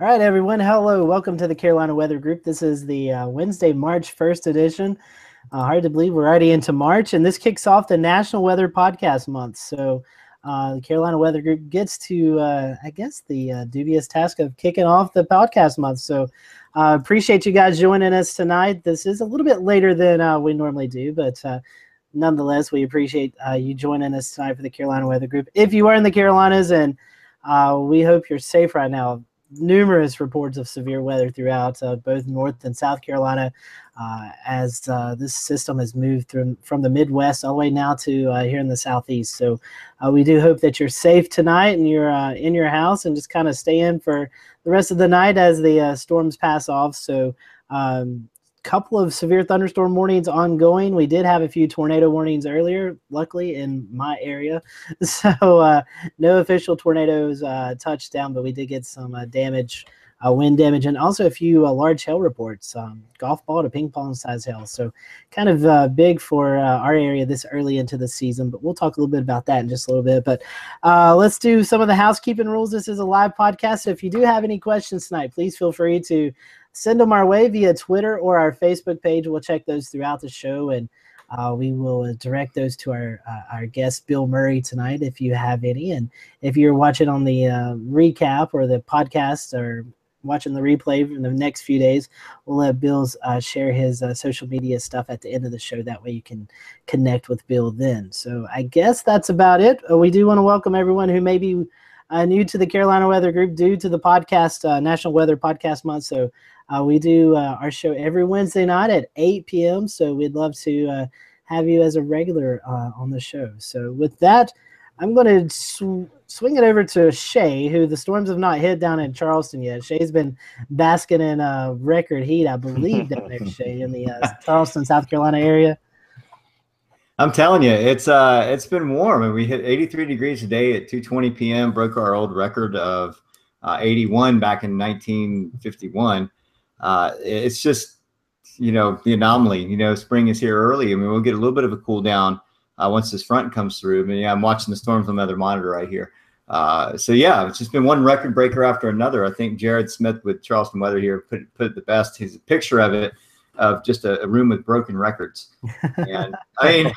All right, everyone. Hello. Welcome to the Carolina Weather Group. This is the uh, Wednesday, March 1st edition. Uh, hard to believe we're already into March, and this kicks off the National Weather Podcast Month. So, uh, the Carolina Weather Group gets to, uh, I guess, the uh, dubious task of kicking off the podcast month. So, uh, appreciate you guys joining us tonight. This is a little bit later than we normally do, but nonetheless, we appreciate you joining us tonight for the Carolina Weather Group. If you are in the Carolinas, and we hope you're safe right now. Numerous reports of severe weather throughout uh, both North and South Carolina uh, as uh, this system has moved through from the Midwest all the way now to uh, here in the Southeast. So uh, we do hope that you're safe tonight and you're uh, in your house and just kind of stay in for the rest of the night as the storms pass off. So um, couple of severe thunderstorm warnings ongoing. We did have a few tornado warnings earlier, luckily in my area. So uh, no official tornadoes uh, touched down, but we did get some uh, damage, uh, wind damage, and also a few uh, large hail reports, um, golf ball to ping pong size hail. So kind of uh, big for our area this early into the season. But we'll talk a little bit about that in just a little bit. But let's do some of the housekeeping rules. This is a live podcast. So if you do have any questions tonight, please feel free to send them our way via Twitter or our Facebook page. We'll check those throughout the show, and uh, we will direct those to our uh, our guest Bill Murray tonight if you have any. And if you're watching on the uh, recap or the podcast or watching the replay in the next few days, we'll let Bill's uh, share his uh, social media stuff at the end of the show. That way you can connect with Bill then. So I guess that's about it. Uh, we do want to welcome everyone who may be uh, new to the Carolina Weather Group due to the podcast, uh, National Weather Podcast Month. So uh, we do uh, our show every Wednesday night at 8 p.m. So we'd love to uh, have you as a regular uh, on the show. So with that, I'm going to sw- swing it over to Shay, who the storms have not hit down in Charleston yet. Shay's been basking in uh, record heat, I believe, down there, Shay, in the uh, Charleston, South Carolina area. I'm telling you, it's uh, it's been warm, and we hit 83 degrees today at 2:20 p.m. Broke our old record of 81 back in 1951 uh, it's just you know the anomaly. You know, spring is here early. I mean, we'll get a little bit of a cool down uh, once this front comes through. I mean, yeah, I'm watching the storms on the other monitor right here. Uh, so yeah, it's just been one record breaker after another. I think Jared Smith with Charleston Weather here put put it the best. He's a picture of it of just a, a room with broken records. And I mean,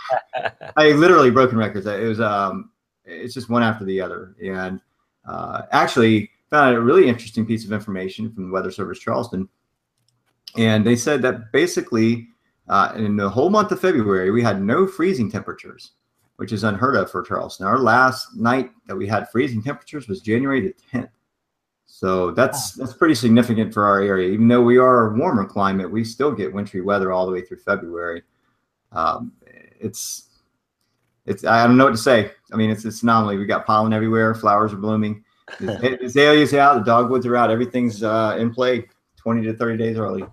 I literally broken records. It was um, it's just one after the other. And uh, actually found a really interesting piece of information from the Weather Service Charleston and they said that basically uh, in the whole month of February, we had no freezing temperatures, which is unheard of for Charleston. Our last night that we had freezing temperatures was January the 10th. So that's that's pretty significant for our area. Even though we are a warmer climate, we still get wintry weather all the way through February. Um, it's it's I don't know what to say. I mean, it's it's anomaly. We got pollen everywhere. Flowers are blooming. The azaleas out. The dogwoods are out. Everything's uh, in play. Twenty to thirty days early.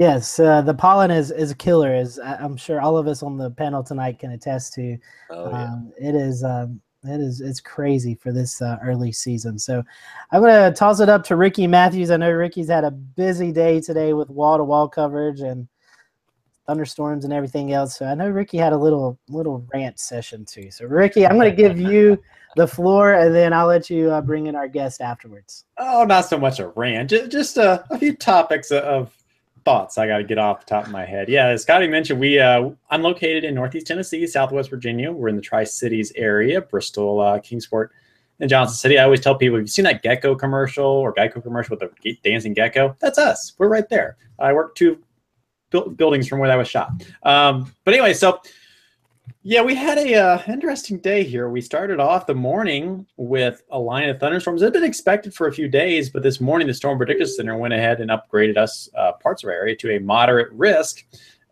Yes, uh, the pollen is is a killer, as I'm sure all of us on the panel tonight can attest to. Oh, yeah. um, it is um, it is it's crazy for this uh, early season. So I'm gonna toss it up to Ricky Matthews. I know Ricky's had a busy day today with wall to wall coverage and thunderstorms and everything else. So I know Ricky had a little little rant session too. So Ricky, I'm gonna give you the floor, and then I'll let you uh, bring in our guest afterwards. Oh, not so much a rant, just, just a, a few topics of thoughts I got to get off the top of my head. Yeah, as Scotty mentioned, we uh, I'm located in Northeast Tennessee, Southwest Virginia. We're in the Tri Cities area, Bristol, uh, Kingsport, and Johnson City. I always tell people, if you've seen that gecko commercial or Geico commercial with the dancing gecko, that's us. We're right there. I work two bu- buildings from where that was shot. Um, but anyway, so yeah, we had a uh, interesting day here. We started off the morning with a line of thunderstorms. It had been expected for a few days, but this morning the Storm Prediction Center went ahead and upgraded us uh, parts of our area to a moderate risk.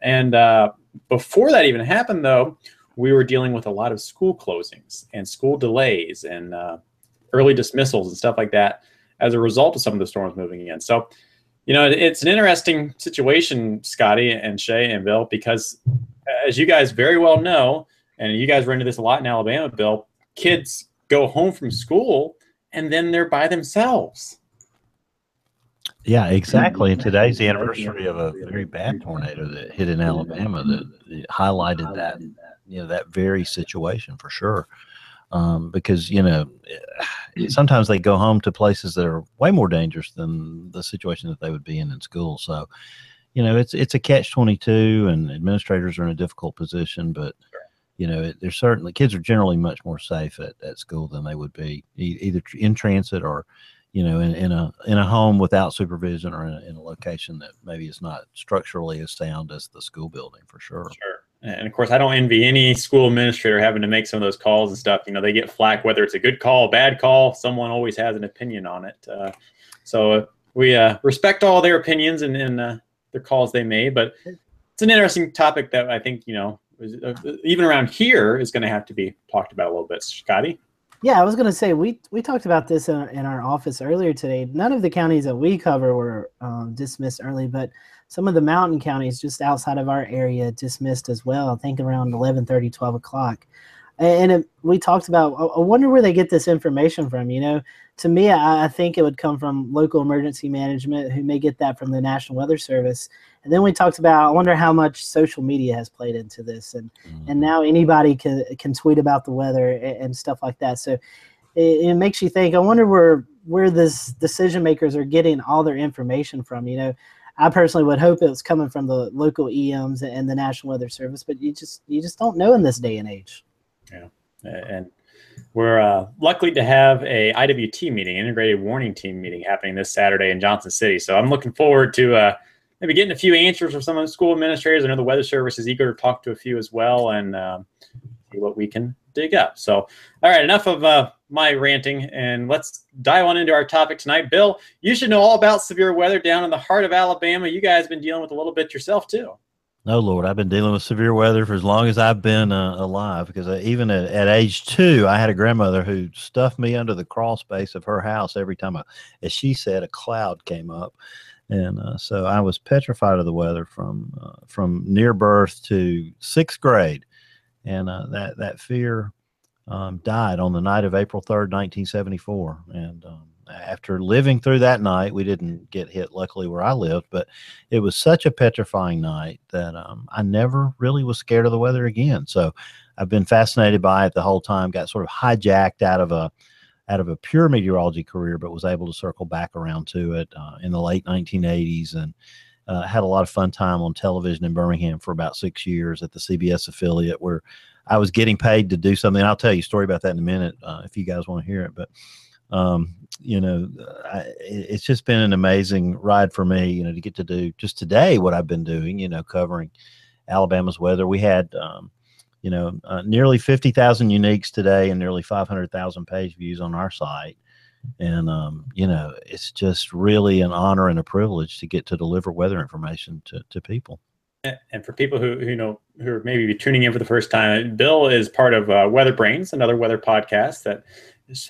And uh, before that even happened, though, we were dealing with a lot of school closings and school delays and uh, early dismissals and stuff like that as a result of some of the storms moving in. So, you know, it's an interesting situation, Scotty and Shay and Bill, because as you guys very well know, and you guys run into this a lot in Alabama, Bill, kids go home from school and then they're by themselves. Yeah, exactly. And today's the anniversary of a very bad tornado that hit in Alabama that, highlighted that you know that very situation for sure. Um, because you know sometimes they go home to places that are way more dangerous than the situation that they would be in in school. So, you know, it's it's a catch twenty two, and administrators are in a difficult position, but. You know, it, there's certainly kids are generally much more safe at, at school than they would be e- either in transit or, you know, in, in a in a home without supervision or in a, in a location that maybe is not structurally as sound as the school building for sure. Sure. And of course, I don't envy any school administrator having to make some of those calls and stuff. You know, they get flack whether it's a good call, bad call. Someone always has an opinion on it. Uh, so uh, we uh, respect all their opinions and, and uh, their calls they made. But it's an interesting topic that I think you know, uh, even around here, is going to have to be talked about a little bit. Scotty. Yeah, I was going to say we we talked about this in, in our office earlier today. None of the counties that we cover were um, dismissed early, but some of the mountain counties just outside of our area dismissed as well. I think around 11, 30, 12 o'clock. And it, we talked about. I wonder where they get this information from. You know, to me, I, I think it would come from local emergency management, who may get that from the National Weather Service. And then we talked about. I wonder how much social media has played into this, and Mm-hmm. and now anybody can can tweet about the weather and, and stuff like that. So it, it makes you think. I wonder where where this decision makers are getting all their information from. You know, I personally would hope it was coming from the local EMs and the National Weather Service, but you just you just don't know in this day and age. And we're uh, lucky to have a IWT meeting, integrated warning team meeting, happening this Saturday in Johnson City. So I'm looking forward to uh, maybe getting a few answers from some of the school administrators. I know the Weather Service is eager to talk to a few as well and um, see what we can dig up. So, all right, enough of uh, my ranting, and let's dive on into our topic tonight. Bill, you should know all about severe weather down in the heart of Alabama. You guys have been dealing with a little bit yourself too. No, Lord, I've been dealing with severe weather for as long as I've been uh, alive. Because uh, even at, at age two, I had a grandmother who stuffed me under the crawl space of her house every time, a, as she said, a cloud came up, and uh, so I was petrified of the weather from uh, from near birth to sixth grade, and uh, that that fear um, died on the night of April third, nineteen seventy four, and. Um, after living through that night, we didn't get hit, luckily, where I lived, but it was such a petrifying night that um, I never really was scared of the weather again. So I've been fascinated by it the whole time. Got sort of hijacked out of a out of a pure meteorology career, but was able to circle back around to it uh, in the late 1980s and. Uh, had a lot of fun time on television in Birmingham for about six years at the CBS affiliate, where I was getting paid to do something. I'll tell you a story about that in a minute uh, if you guys want to hear it. But um, you know, I, it's just been an amazing ride for me, you know, to get to do just today what I've been doing, you know, covering Alabama's weather. We had, um, you know, uh, nearly 50,000 uniques today and nearly 500,000 page views on our site. And, um, you know, it's just really an honor and a privilege to get to deliver weather information to, to people. And for people who, who know who are maybe tuning in for the first time, Bill is part of uh, Weather Brains, another weather podcast that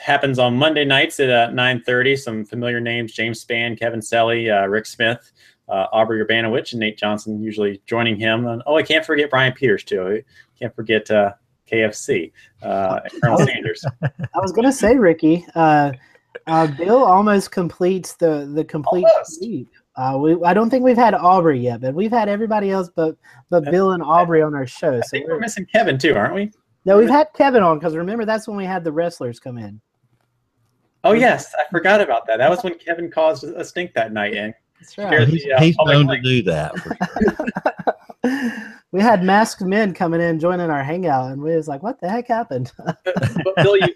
happens on Monday nights at uh, 9:30. Some familiar names: James Spann, Kevin Selle, uh, Rick Smith, uh, Aubrey Urbanowicz, and Nate Johnson usually joining him. And, oh, I can't forget Brian Peters too. Can't forget uh, KFC, uh, Colonel Sanders. I was gonna say, Ricky, uh, uh, Bill almost completes the the complete sweep. Uh, we, I don't think we've had Aubrey yet, but we've had everybody else, but but Bill and Aubrey on our show. I So we're we're, missing Kevin too, aren't we? No, we've had Kevin on because remember that's when we had the wrestlers come in. Oh yes, I forgot about that. That was when Kevin caused a stink that night, and That's Scared right. the, he's uh, he's public known to do that. Sure. we had masked men coming in joining our hangout, and we was like, "What the heck happened?" but, but Bill, you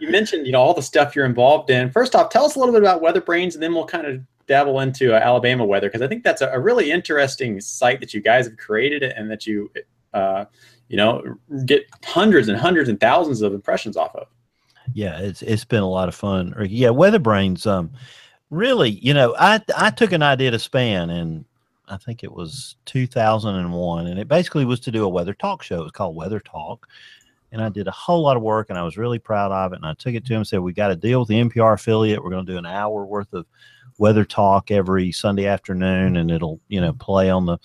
you mentioned you know all the stuff you're involved in. First off, tell us a little bit about Weather Brains, and then we'll kind of dabble into uh, Alabama weather because I think that's a, a really interesting site that you guys have created and that you uh, you know get hundreds and hundreds and thousands of impressions off of. yeah, it's it's been a lot of fun. Yeah, Weather Brains. Um, really, you know, I I took an idea to Spann, and I think it was 2001, and it basically was to do a weather talk show. It was called Weather Talk, and I did a whole lot of work, and I was really proud of it. And I took it to him and said, "We got to deal with the NPR affiliate. We're going to do an hour worth of weather talk every Sunday afternoon, and it'll you know play on the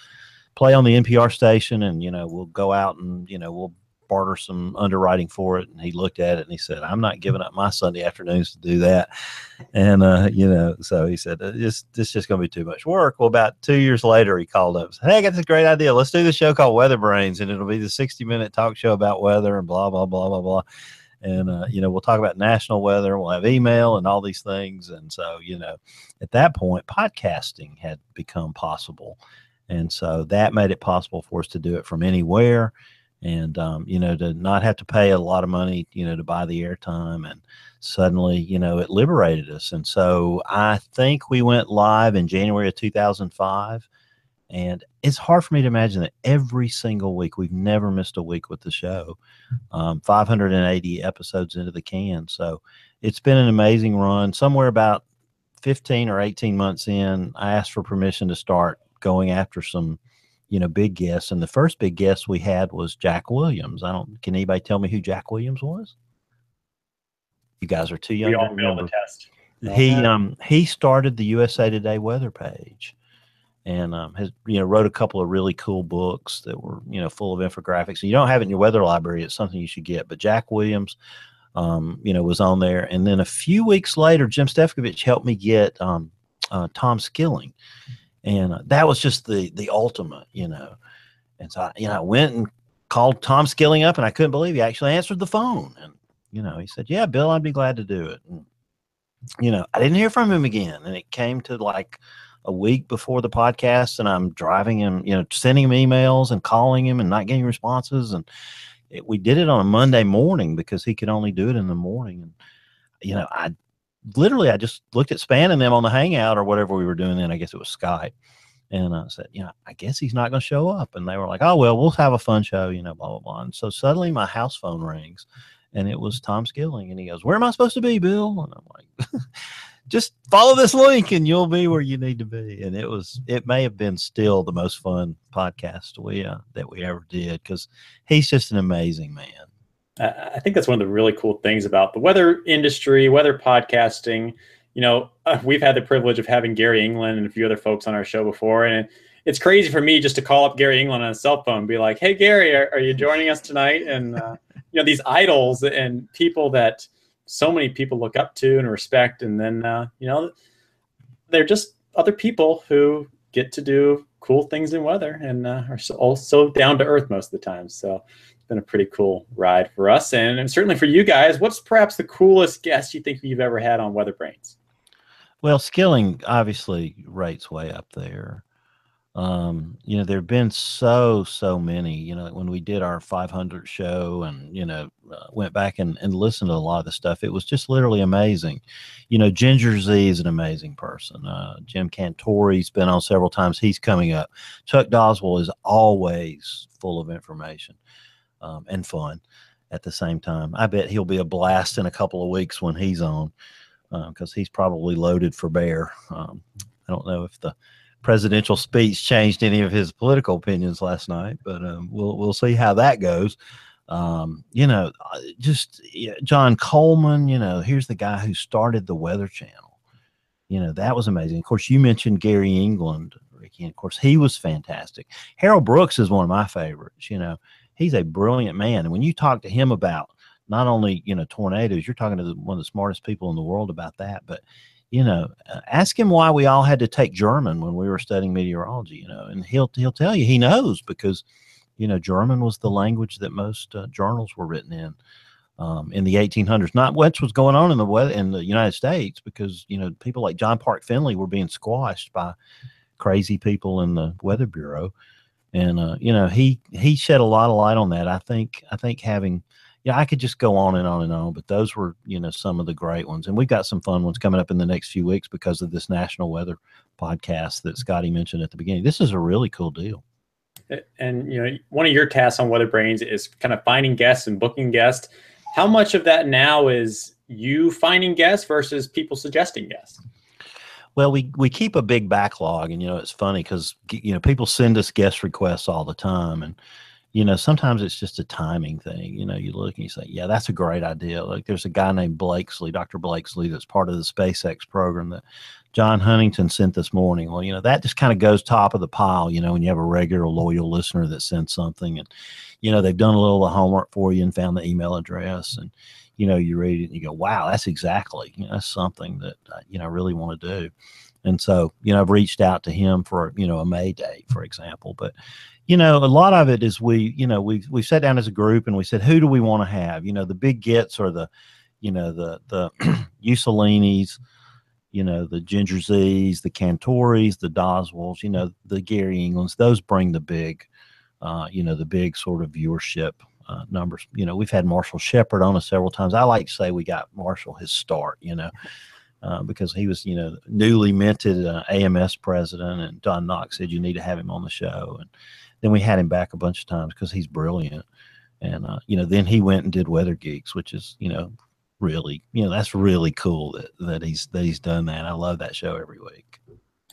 play on the NPR station, and you know we'll go out and you know we'll barter some underwriting for it. And he looked at it and he said, I'm not giving up my Sunday afternoons to do that. And, uh, you know, so he said, this, this is just going to be too much work. Well, about two years later, he called up and said, Hey, I got this great idea. Let's do the show called Weather Brains. And it'll be the 60 minute talk show about weather and blah, blah, blah, blah, blah. and uh, you know we'll talk about national weather. We'll have email and all these things, and so you know at that point podcasting had become possible, and so that made it possible for us to do it from anywhere and um, you know to not have to pay a lot of money you know to buy the airtime. And suddenly you know it liberated us. And so i think we went live in january of 2005 and it's hard for me to imagine that every single week we've never missed a week with the show. Um, 580 episodes into the can. So it's been an amazing run. Somewhere about 15 or 18 months in i asked for permission to start going after some you know, big guests. And the first big guest we had was Jack Williams. I don't. Can anybody tell me who Jack Williams was? You guys are too young. We all failed the test. He um he started the USA Today weather page, and um, has you know wrote a couple of really cool books that were you know full of infographics. And you don't have it in your weather library; it's something you should get. But Jack Williams, um, you know, was on there, and then a few weeks later, Jim Stefkovich helped me get um, uh, Tom Skilling and uh, that was just the the ultimate, you know. And so, I, you know, I went and called Tom Skilling up, and I couldn't believe he actually answered the phone. And you know, he said, "Yeah, Bill, I'd be glad to do it." And, you know, I didn't hear from him again, and it came to like a week before the podcast, and I'm driving him, you know, sending him emails and calling him and not getting responses, and it, we did it on a Monday morning because he could only do it in the morning, and you know, I literally, I just looked at Spann and them on the Hangout or whatever we were doing then. I guess it was Skype. And I said, you know, I guess he's not going to show up. And they were like, oh, well, we'll have a fun show, you know, blah, blah, blah. And so suddenly my house phone rings and it was Tom Skilling. And he goes, where am I supposed to be, Bill? And I'm like, just follow this link and you'll be where you need to be. And it was, it may have been still the most fun podcast we, uh, that we ever did because he's just an amazing man. I think that's one of the really cool things about the weather industry, weather podcasting. You know, uh, we've had the privilege of having Gary England and a few other folks on our show before, and it's crazy for me just to call up Gary England on a cell phone, and be like, "Hey, Gary, are, are you joining us tonight?" And uh, you know, these idols and people that so many people look up to and respect, and then uh, you know, they're just other people who get to do cool things in weather and uh, are so, also down to earth most of the time. So been a pretty cool ride for us and, and certainly for you guys. What's perhaps the coolest guest you think you've ever had on Weather Brains? Well, Skilling obviously rates way up there. Um, you know, there have been so, so many, you know, when we did our 500 show and, you know, uh, went back and, and listened to a lot of the stuff, it was just literally amazing. You know, Ginger Zee is an amazing person. Uh, Jim Cantore has been on several times. He's coming up. Chuck Doswell is always full of information um, and fun at the same time. I bet he'll be a blast in a couple of weeks when he's on because uh, he's probably loaded for bear. Um, I don't know if the presidential speech changed any of his political opinions last night, but um, we'll we'll see how that goes. Um, you know, uh, just John Coleman. You know, here's the guy who started the Weather Channel. You know, that was amazing. Of course, you mentioned Gary England, Ricky, and of course, he was fantastic. Harold Brooks is one of my favorites. You know, he's a brilliant man. And when you talk to him about not only you know tornadoes, you're talking to the, one of the smartest people in the world about that. But you know, uh, ask him why we all had to take German when we were studying meteorology. You know, and he'll he'll tell you he knows because you know German was the language that most uh, journals were written in. Um, in the 1800s, not what was going on in the weather in the United States, because you know people like John Park Finley were being squashed by crazy people in the Weather Bureau and uh, you know he he shed a lot of light on that. I think I think having yeah, I could just go on and on and on, but those were you know some of the great ones, and we've got some fun ones coming up in the next few weeks because of this national weather podcast that Scotty mentioned at the beginning. This is a really cool deal. And you know, one of your tasks on Weather Brains is kind of finding guests and booking guests. How much of that now is you finding guests versus people suggesting guests? Well, we we keep a big backlog, and you know it's funny because you know people send us guest requests all the time, and you know sometimes it's just a timing thing. You know, you look and you say, "Yeah, that's a great idea." Like there's a guy named Blakesley, Dr. Blakesley, that's part of the SpaceX program that John Huntington sent this morning. Well, you know that just kind of goes top of the pile. You know, when you have a regular loyal listener that sends something, and you know they've done a little of homework for you and found the email address, and you know, you read it and you go, wow, that's exactly, you know, that's something that, uh, you know, I really want to do. And so, you know, I've reached out to him for, you know, a May date, for example. But, you know, a lot of it is we, you know, we've we've sat down as a group and we said, who do we want to have? You know, the big gets are the, you know, the the Uccellinis, you know, the Ginger Zees, the Cantores, the Doswells, you know, the Gary Englands. Those bring the big, uh, you know, the big sort of viewership uh, numbers. You know, we've had Marshall Shepard on us several times. I like to say we got Marshall his start. You know. Uh, because he was, you know, newly minted uh, AMS president, and Don Knox said you need to have him on the show, and then we had him back a bunch of times because he's brilliant, and uh, you know, then he went and did Weather Geeks, which is, you know, really, you know, that's really cool that that he's that he's done that. I love that show every week.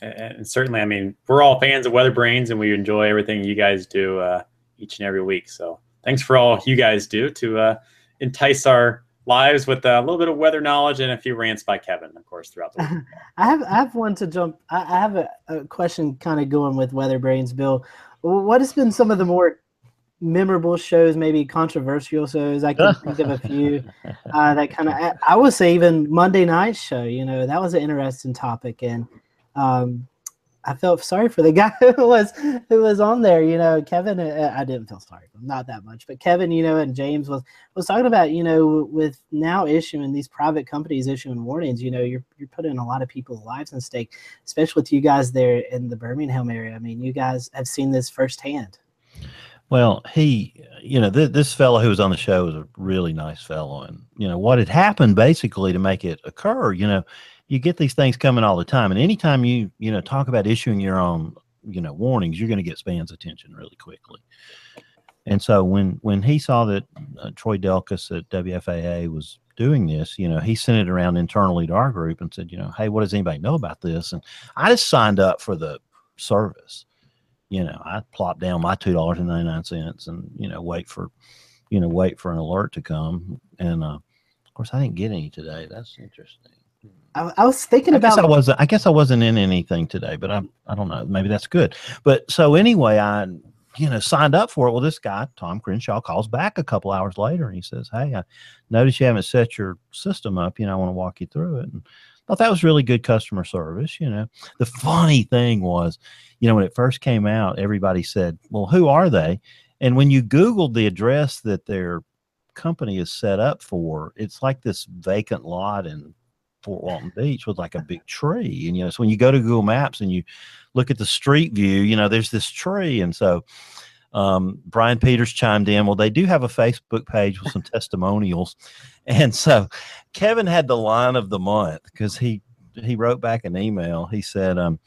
And certainly, I mean, we're all fans of Weather Brains, and we enjoy everything you guys do uh, each and every week. So thanks for all you guys do to uh, entice our lives with a little bit of weather knowledge and a few rants by Kevin, of course, throughout the week. I have I have one to jump. I, I have a, a question kind of going with Weather Brains, Bill. What has been some of the more memorable shows, maybe controversial shows? I can think of a few uh, that kind of. I would say even Monday night show. You know, that was an interesting topic, and um, I felt sorry for the guy who was who was on there. You know, Kevin. Uh, I didn't feel sorry, not that much, but Kevin. You know, and James was was talking about. You know, with now issuing these private companies issuing warnings. You know, you're you're putting a lot of people's lives in stake, especially with you guys there in the Birmingham area. I mean, you guys have seen this firsthand. Well, he, you know, th- this fellow who was on the show was a really nice fellow, and you know what had happened basically to make it occur. You know, you get these things coming all the time, and anytime you you know talk about issuing your own you know warnings, you're going to get Spann's attention really quickly. And so when when he saw that uh, Troy Delkus at WFAA was doing this, you know, he sent it around internally to our group and said, you know, hey, what does anybody know about this? And I just signed up for the service. You know, I plop down my two dollars and ninety nine cents and you know wait for, you know, wait for an alert to come. And uh, of course, I didn't get any today. That's interesting. I, I was thinking I about. I wasn't. I guess I wasn't in anything today, but I I don't know. Maybe that's good. But so anyway, I you know signed up for it. Well, this guy Tom Crenshaw calls back a couple hours later and he says, "Hey, I noticed you haven't set your system up. You know, I want to walk you through it." And thought that was really good customer service. You know, the funny thing was, you know, when it first came out, everybody said, "Well, who are they?" And when you Googled the address that their company is set up for, it's like this vacant lot in Fort Walton Beach with like a big tree. And, you know, so when you go to Google Maps and you look at the street view, you know, there's this tree. And so um, Brian Peters chimed in. Well, they do have a Facebook page with some testimonials. And so Kevin had the line of the month because he, he wrote back an email. He said, um,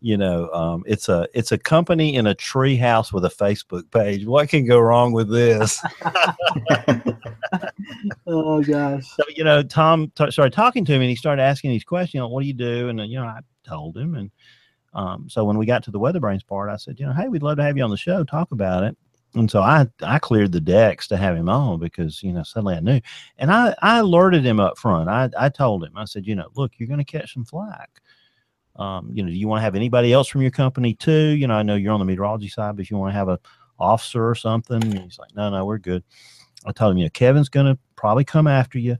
you know, um, it's a it's a company in a tree house with a Facebook page. What can go wrong with this? oh gosh. So you know, Tom t- started talking to him, and he started asking these questions. You know, what do you do? And you know, I told him, and um, so when we got to the Weather Brains part, I said, you know, hey, we'd love to have you on the show, talk about it. And so I I cleared the decks to have him on because you know suddenly I knew, and I I alerted him up front. I I told him I said, you know, look, you're going to catch some flack. Um, you know, do you want to have anybody else from your company too? You know, I know you're on the meteorology side, but if you want to have a officer or something, he's like, no, no, we're good. I told him, you know, Kevin's going to probably come after you.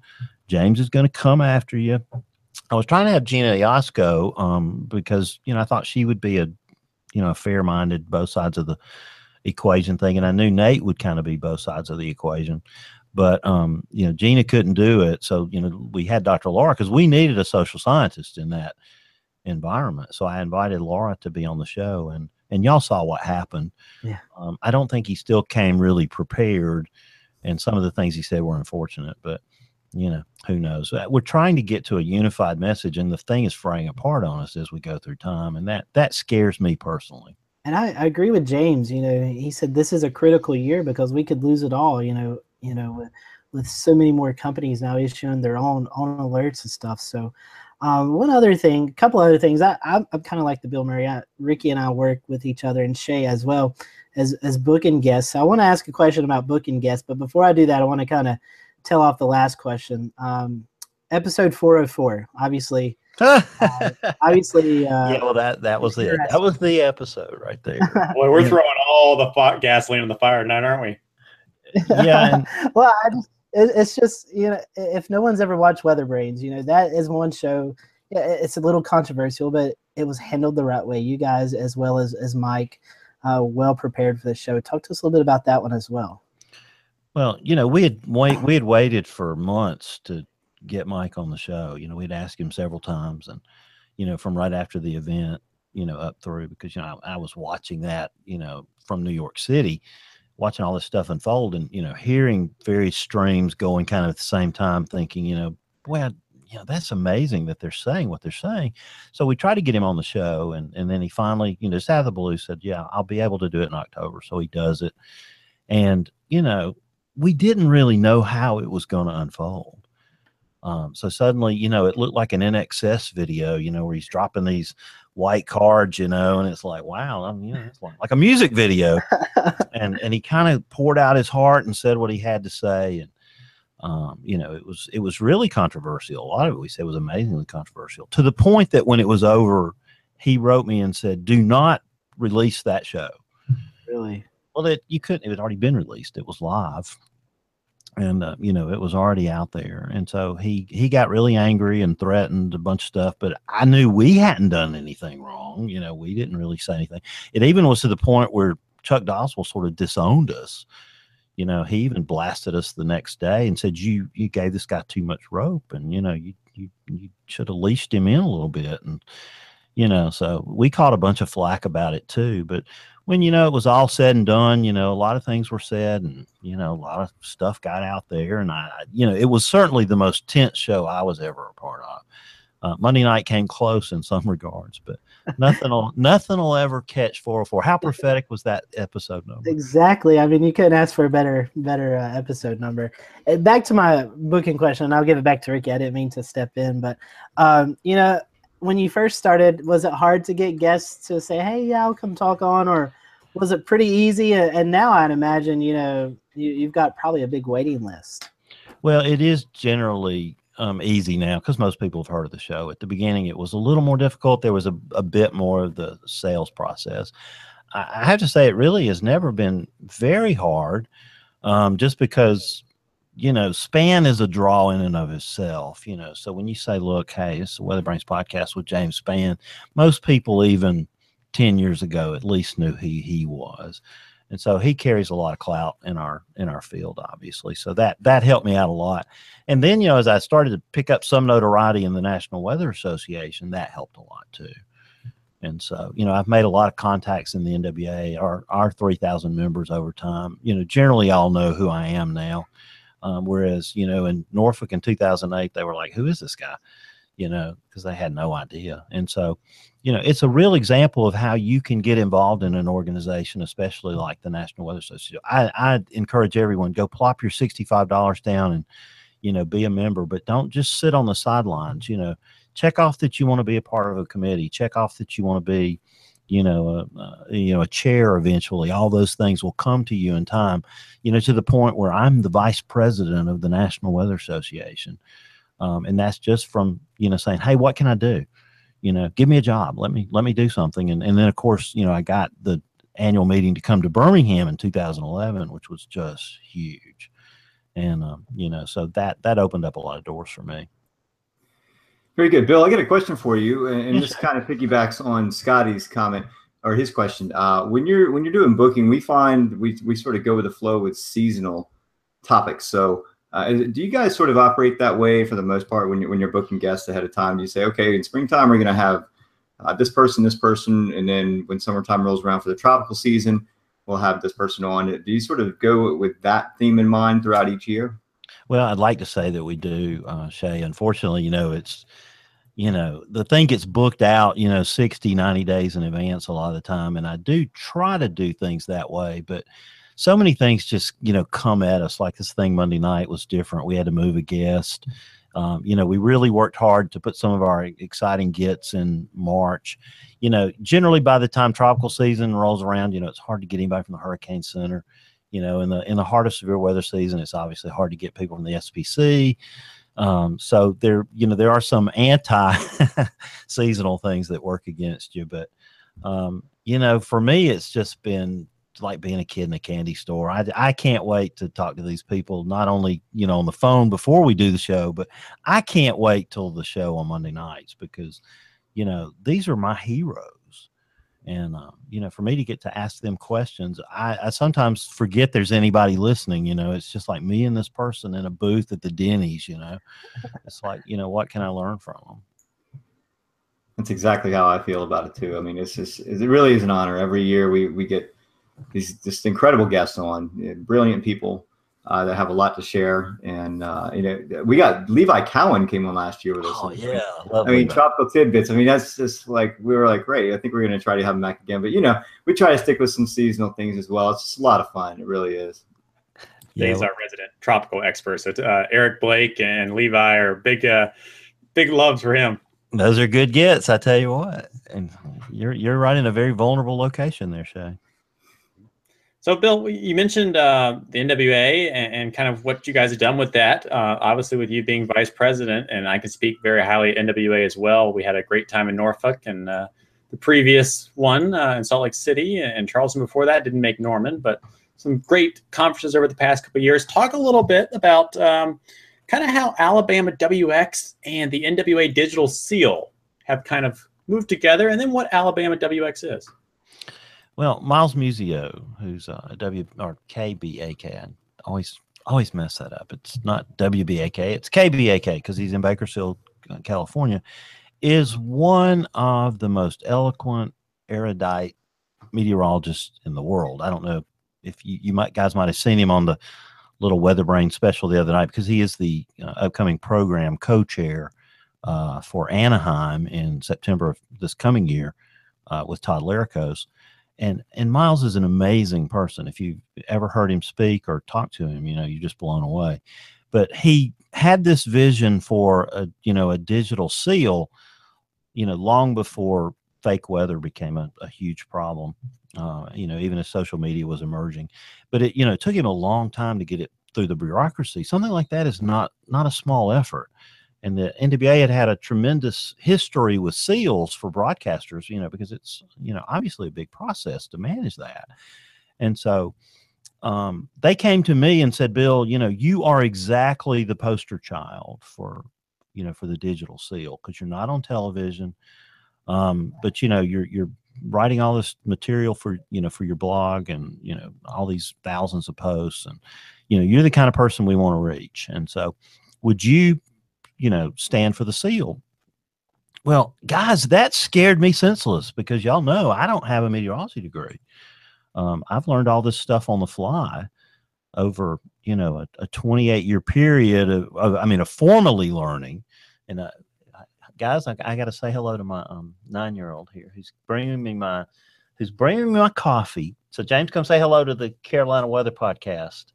James is going to come after you. I was trying to have Gina Eosco um, because, you know, I thought she would be a, you know, a fair minded, both sides of the equation thing. And I knew Nate would kind of be both sides of the equation. But, um, you know, Gina couldn't do it. So, you know, we had Dr. Laura because we needed a social scientist in that environment. So I invited Laura to be on the show and, and y'all saw what happened. Yeah. Um, I don't think he still came really prepared and some of the things he said were unfortunate, but you know, who knows? Uh, We're trying to get to a unified message, and the thing is fraying apart on us as we go through time, and that that scares me personally. And I, I agree with James. You know, he said this is a critical year because we could lose it all. You know, you know, with, with so many more companies now issuing their own own alerts and stuff. So, um, one other thing, a couple other things. I I'm, I'm kind of like the Bill Murray. I, Ricky and I work with each other, and Shay as well as as booking guests. I want to ask a question about booking guests, but before I do that, I want to kind of tell off the last question. Um, episode 404, obviously. Uh, obviously, uh, yeah, well, that that was the that was the episode right there. Boy, we're throwing all the fi- gasoline on the fire tonight, aren't we? Yeah, and- well, I just it, it's just you know if no one's ever watched Weather Brains, you know that is one show. Yeah, it's a little controversial, but it was handled the right way. You guys, as well as as Mike, uh, well prepared for the show. Talk to us a little bit about that one as well. Well, you know, we had wait, we had waited for months to get Mike on the show. You know, we'd asked him several times, and you know, from right after the event, you know, up through because you know I, I was watching that, you know, from New York City, watching all this stuff unfold, and you know, hearing various streams going kind of at the same time, thinking, you know, boy, you know, that's amazing that they're saying what they're saying. So we tried to get him on the show, and and then he finally, you know, out of blue said, "Yeah, I'll be able to do it in October." So he does it, and you know, we didn't really know how it was going to unfold. Um, so suddenly, you know, it looked like an INXS video, you know, where he's dropping these white cards, you know, and it's like, wow, I mean, you know, it's like, like a music video. and and he kind of poured out his heart and said what he had to say. And um, you know, it was it was really controversial. A lot of it we said was amazingly controversial to the point that when it was over, he wrote me and said, "Do not release that show." Really? Well, it you couldn't. It had already been released. It was live, and uh, you know it was already out there. And so he he got really angry and threatened a bunch of stuff. But I knew we hadn't done anything wrong. You know, we didn't really say anything. It even was to the point where Chuck Doswell sort of disowned us. You know, he even blasted us the next day and said, "You you gave this guy too much rope, and you know you you you should have leashed him in a little bit." And you know, so we caught a bunch of flack about it too. But when you know it was all said and done, you know, a lot of things were said, and you know, a lot of stuff got out there, and I, you know, it was certainly the most tense show I was ever a part of. Uh, Monday night came close in some regards, but nothing will nothing will ever catch 404. How prophetic was that episode number? Exactly. I mean, you couldn't ask for a better better uh, episode number. And back to my booking question. I'll give it back to Ricky. I didn't mean to step in, but um, you know, when you first started, was it hard to get guests to say, "Hey, yeah, I'll come talk on," or was it pretty easy? And now I'd imagine, you know, you, you've got probably a big waiting list. Well, it is generally um, easy now because most people have heard of the show. At the beginning, it was a little more difficult. There was a, a bit more of the sales process. I, I have to say, it really has never been very hard, um, just because you know, Spann is a draw in and of itself. You know, so when you say, "Look, hey, it's the Weather Brains podcast with James Spann," most people even ten years ago at least knew who he was and so he carries a lot of clout in our in our field obviously so that that helped me out a lot and then you know as i started to pick up some notoriety in the national weather association that helped a lot too and so you know i've made a lot of contacts in the nwa our our 3000 members over time you know generally all know who i am now um, whereas you know in norfolk in 2008 they were like who is this guy you know because they had no idea and so you know, it's a real example of how you can get involved in an organization, especially like the National Weather Association. I, I encourage everyone go plop your sixty-five dollars down and you know be a member, but don't just sit on the sidelines. You know, check off that you want to be a part of a committee. Check off that you want to be, you know, a, you know a chair eventually. All those things will come to you in time. You know, to the point where I'm the vice president of the National Weather Association, um, and that's just from you know saying, hey, what can I do? you know, give me a job. Let me let me do something. And and then of course, you know, I got the annual meeting to come to Birmingham in 2011, which was just huge. And um, you know, so that that opened up a lot of doors for me. Very good, Bill. I got a question for you, and, this kind of piggybacks on Scotty's comment or his question. Uh, when you're when you're doing booking, we find we we sort of go with the flow with seasonal topics. So uh, do you guys sort of operate that way for the most part when you're when you're booking guests ahead of time? Do you say, okay, in springtime we're going to have uh, this person, this person, and then when summertime rolls around for the tropical season, we'll have this person on. Do you sort of go with that theme in mind throughout each year? Well, I'd like to say that we do, uh, Shay. Unfortunately, you know, it's you know the thing gets booked out you know 60 90 days in advance a lot of the time and i do try to do things that way but so many things just you know come at us like this thing monday night was different. We had to move a guest. Um, you know we really worked hard to put some of our exciting gets in march. You know generally by the time tropical season rolls around you know it's hard to get anybody from the hurricane center you know in the in the heart of severe weather season it's obviously hard to get people from the spc um, so there you know there are some anti seasonal things that work against you but um, you know for me it's just been like being a kid in a candy store. I, I can't wait to talk to these people, not only, you know, on the phone before we do the show, but I can't wait till the show on Monday nights because, you know, these are my heroes. And, uh, you know, for me to get to ask them questions, I, I sometimes forget there's anybody listening. You know, it's just like me and this person in a booth at the Denny's, you know, it's like, you know, what can I learn from them? That's exactly how I feel about it too. I mean, it's just it really is an honor. Every year we we get these just incredible guests on, brilliant people uh, that have a lot to share. And uh, you know, we got Levi Cowan came on last year with us. Oh yeah, I mean, tropical tidbits. I mean, that's just like we were like, great. I think we're going to try to have him back again. But you know, we try to stick with some seasonal things as well. It's just a lot of fun. It really is. Yeah, he's our resident tropical expert. So uh, Eric Blake and Levi are big, uh, big loves for him. Those are good gets, I tell you what. And you're you're right in a very vulnerable location there, Shay. So, Bill, you mentioned uh, the NWA and, and, kind of what you guys have done with that. Uh, obviously, with you being vice president, and I can speak very highly of NWA as well. We had a great time in Norfolk, and uh, the previous one uh, in Salt Lake City and Charleston before that didn't make Norman, but some great conferences over the past couple years. Talk a little bit about um, kind of how Alabama WX and the NWA Digital Seal have kind of moved together, and then what Alabama WX is. Well, Miles Muzio, who's a uh, W or KBAK, I always always mess that up. It's not WBAK, it's KBAK because he's in Bakersfield, uh, California, is one of the most eloquent, erudite meteorologists in the world. I don't know if you, you might guys might have seen him on the little weather brain special the other night because he is the uh, upcoming program co-chair uh, for Anaheim in September of this coming year uh, with Todd Lericos. And and Miles is an amazing person. If you've ever heard him speak or talk to him, you know you're just blown away. But he had this vision for a you know a digital seal, you know, long before fake weather became a, a huge problem. Uh, you know, even as social media was emerging, but it you know it took him a long time to get it through the bureaucracy. Something like that is not not a small effort. And the NWA had had a tremendous history with seals for broadcasters, you know, because it's you know obviously a big process to manage that. And so um, they came to me and said, Bill, you know, you are exactly the poster child for you know for the digital seal because you're not on television um, but you know you're you're writing all this material for you know for your blog and you know all these thousands of posts and you know you're the kind of person we want to reach and so would you you know stand for the seal well guys that scared me senseless because y'all know i don't have a meteorology degree um, i've learned all this stuff on the fly over you know a, a 28 year period of, of, i mean a formally learning and uh, guys, I, I got to say hello to my um, nine year old here who's bringing me my who's bringing me my coffee. So James, come say hello to the Carolina Weather Podcast.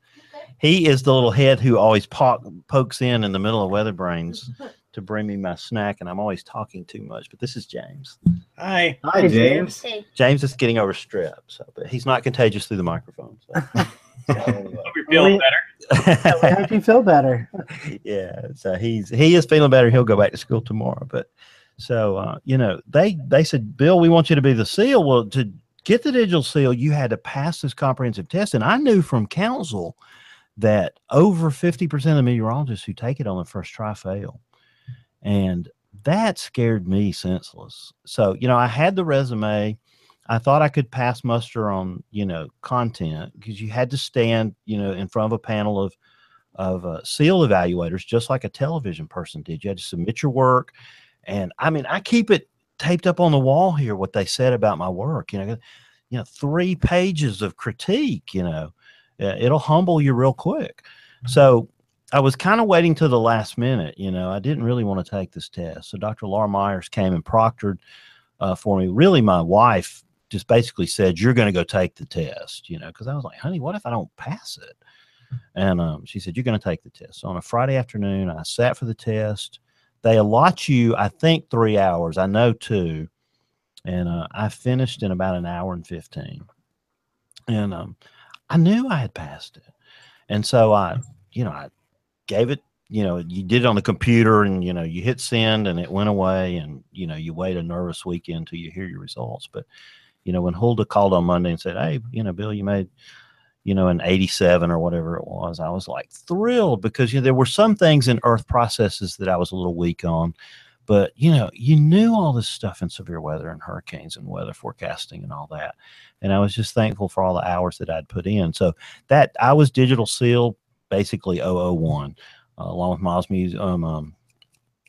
He is the little head who always po- pokes in in the middle of Weather Brains to bring me my snack, and I'm always talking too much. But this is James. Hi, hi, James. Hey. James is getting over strep, so but he's not contagious through the microphone. So. so Hope you're feeling better. I hope you feel better. yeah, so he's he is feeling better. He'll go back to school tomorrow. But so uh, you know, they they said, Bill, we want you to be the seal. Well, to get the digital seal, you had to pass this comprehensive test, and I knew from council that over fifty percent of meteorologists who take it on the first try fail, and that scared me senseless. So you know, I had the resume. I thought I could pass muster on, you know, content because you had to stand, you know, in front of a panel of of uh, seal evaluators, just like a television person did. You had to submit your work, and I mean, I keep it taped up on the wall here what they said about my work. You know, you know, three pages of critique. You know, it'll humble you real quick. So I was kind of waiting to the last minute. You know, I didn't really want to take this test. So Dr. Laura Myers came and proctored uh, for me. Really, my wife just basically said, You're going to go take the test, you know, because I was like, Honey, what if I don't pass it? And um, she said, You're going to take the test. So on a Friday afternoon, I sat for the test. They allot you, I think, three hours. I know two. And uh, I finished in about an hour and 15. And um, I knew I had passed it. And so I, mm-hmm. you know, I gave it, you know, you did it on the computer and, you know, you hit send and it went away. And, you know, you wait a nervous weekend till you hear your results. But You know, when Hulda called on Monday and said, "Hey, you know, Bill, you made." You know, an 87 or whatever it was, I was like thrilled because you know, there were some things in earth processes that I was a little weak on but you know you knew all this stuff in severe weather and hurricanes and weather forecasting and all that and i was just thankful for all the hours that i'd put in. So that i was digital seal basically 001 uh, along with miles Muse, um, um,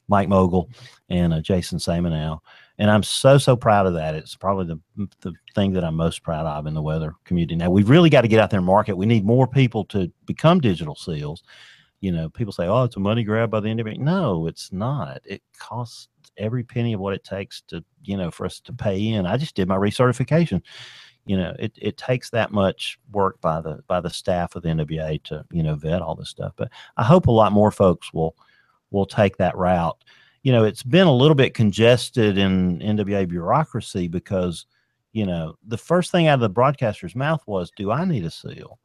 mike Mogil and uh, jason Samenow. and i'm so so proud of that. It's probably the, the thing that i'm most proud of in the weather community. Now we've really got to get out there and market. We need more people to become digital seals you know, people say, "Oh, it's a money grab by the end of it." No, it's not. It costs every penny of what it takes to, you know, for us to pay in. I just did my recertification. You know, it, it takes that much work by the by the staff of the NWA to, you know, vet all this stuff. But I hope a lot more folks will will take that route. You know, it's been a little bit congested in NWA bureaucracy because, you know, the first thing out of the broadcaster's mouth was, "Do I need a seal?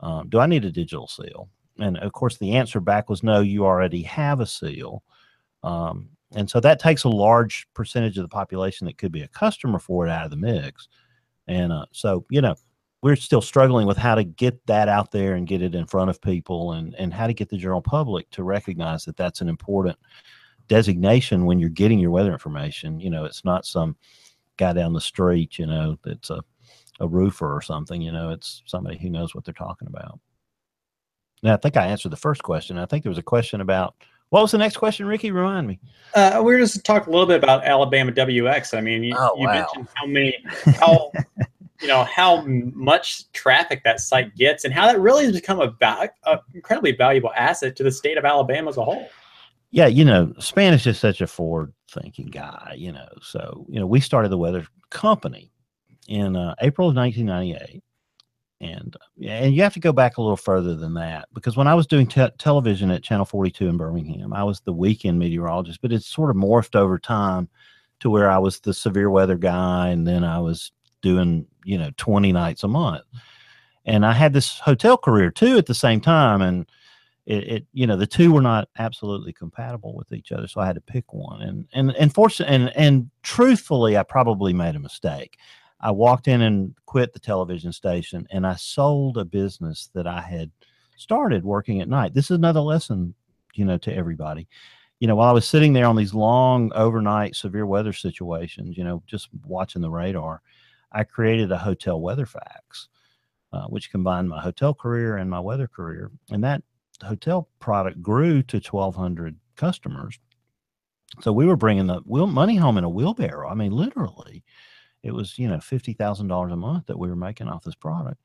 Um, do I need a digital seal?" And of course the answer back was no you already have a seal. Um, and so that takes a large percentage of the population that could be a customer for it out of the mix. And uh, so you know we're still struggling with how to get that out there and get it in front of people and and how to get the general public to recognize that that's an important designation when you're getting your weather information. You know it's not some guy down the street you know that's a, a roofer or something you know it's somebody who knows what they're talking about now, I think I answered the first question. I think there was a question about what was the next question, Ricky? Remind me. Uh, we are just talk a little bit about Alabama WX. I mean, you, oh, you wow. mentioned how many, how you know how much traffic that site gets, and how that really has become a, val- a incredibly valuable asset to the state of Alabama as a whole. Yeah, you know, Spanish is such a forward-thinking guy. You know, so you know, we started the weather company in uh, April of 1998 and and you have to go back a little further than that because when I was doing te- television at Channel 42 in Birmingham, I was the weekend meteorologist, but it's sort of morphed over time to where I was the severe weather guy, and then I was doing you know 20 nights a month, and I had this hotel career too at the same time, and it, it you know the two were not absolutely compatible with each other, so I had to pick one, and and and fortunately, and and truthfully, I probably made a mistake. I walked in and quit the television station and I sold a business that I had started working at night. This is another lesson, you know, to everybody. You know, while I was sitting there on these long overnight severe weather situations, you know, just watching the radar, I created a hotel weather fax, uh, which combined my hotel career and my weather career. And that hotel product grew to 1,200 customers. So we were bringing the money home in a wheelbarrow. I mean, literally it was you know fifty thousand dollars a month that we were making off this product,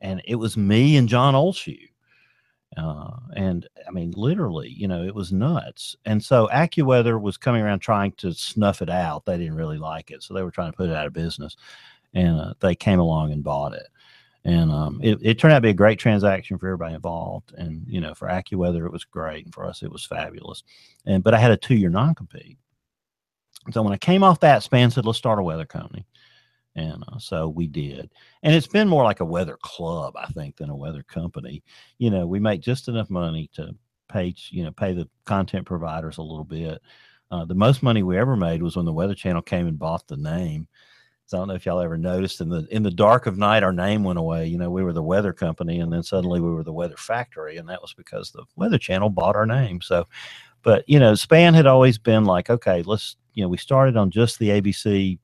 and it was me and John Olshew. Uh, and I mean, literally, you know, it was nuts. And so AccuWeather was coming around trying to snuff it out. They didn't really like it, so they were trying to put it out of business. And uh, they came along and bought it. And um, it, it turned out to be a great transaction for everybody involved. And you know, for AccuWeather, it was great, and for us, it was fabulous. And but I had a two-year non-compete, so when I came off that, Spann said, let's start a weather company. And uh, so we did. And it's been more like a weather club, I think, than a weather company. You know, we make just enough money to pay, you know, pay the content providers a little bit. Uh, the most money we ever made was when the Weather Channel came and bought the name. So I don't know if y'all ever noticed in the in the dark of night, our name went away. You know, we were the weather company, and then suddenly we were the weather factory, and that was because the Weather Channel bought our name. So, but you know, Spann had always been like, okay, let's you know, we started on just the ABC,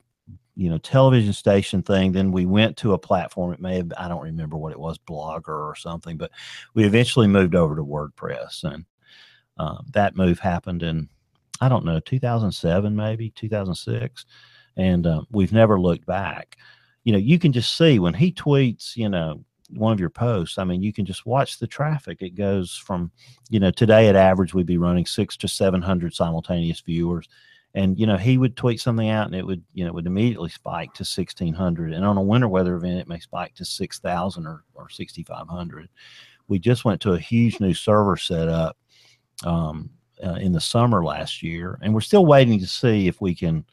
you know, television station thing. Then we went to a platform. It may have, I don't remember what it was, Blogger or something, but we eventually moved over to WordPress. And um, that move happened in, I don't know, 2007, maybe 2006. And um, we've never looked back. You know, you can just see when he tweets, you know, one of your posts, I mean, you can just watch the traffic. It goes from, you know, today at average, we'd be running six to 700 simultaneous viewers and you know he would tweet something out and it would you know would immediately spike to 1600 and on a winter weather event it may spike to 6000 or, or 6500 we just went to a huge new server setup um, uh, in the summer last year and we're still waiting to see if we can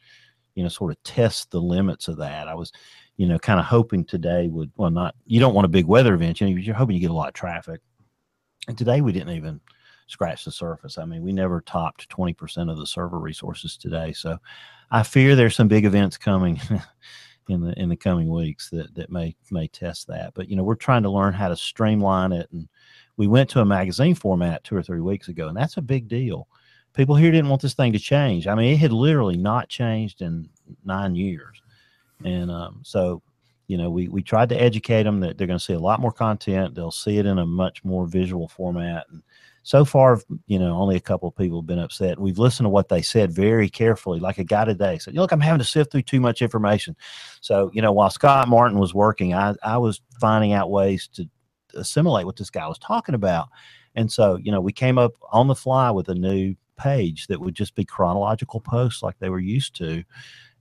you know sort of test the limits of that. I was you know kind of hoping today would well not you don't want a big weather event you know you're hoping you get a lot of traffic. And today we didn't even scratch the surface. I mean, we never topped 20% of the server resources today. So I fear there's some big events coming in the in the coming weeks that that may may test that. But you know, we're trying to learn how to streamline it, and we went to a magazine format two or three weeks ago, and that's a big deal. People here didn't want this thing to change. I mean, it had literally not changed in nine years, and um, so you know, we we tried to educate them that they're going to see a lot more content. They'll see it in a much more visual format, and so far, you know, only a couple of people have been upset. We've listened to what they said very carefully. Like a guy today said, "Look, I'm having to sift through too much information." So, you know, while Scott Martin was working, I I was finding out ways to assimilate what this guy was talking about, and so, you know, we came up on the fly with a new page that would just be chronological posts like they were used to.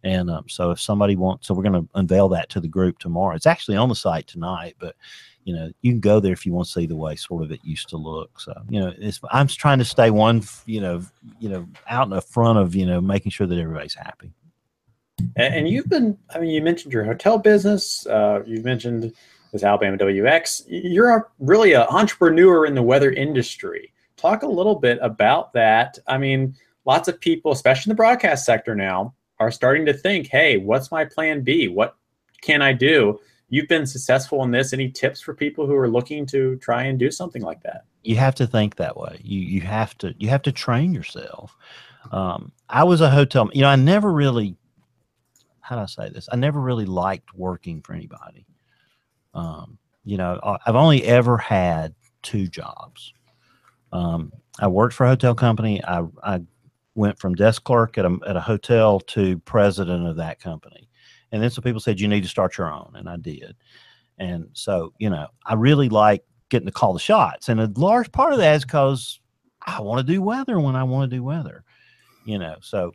And um, so, if somebody wants, so we're going to unveil that to the group tomorrow. It's actually on the site tonight, but you know, you can go there if you want to see the way sort of it used to look. So, you know, I'm trying to stay one, you know, you know, out in the front of, you know, making sure that everybody's happy. And you've been, I mean, you mentioned your hotel business. Uh, you've mentioned this Alabama WX. You're a, really an entrepreneur in the weather industry. Talk a little bit about that. I mean, lots of people, especially in the broadcast sector now, are starting to think, hey, what's my plan B? What can I do? You've been successful in this. Any tips for people who are looking to try and do something like that? You have to think that way. You you have to you have to train yourself. Um, I was a hotel. You know, I never really. How do I say this? I never really liked working for anybody. Um, you know, I've only ever had two jobs. Um, I worked for a hotel company. I, I went from desk clerk at a, at a hotel to president of that company. And then some people said, you need to start your own. And I did. And so, you know, I really like getting to call the shots. And a large part of that is because I want to do weather when I want to do weather, you know. So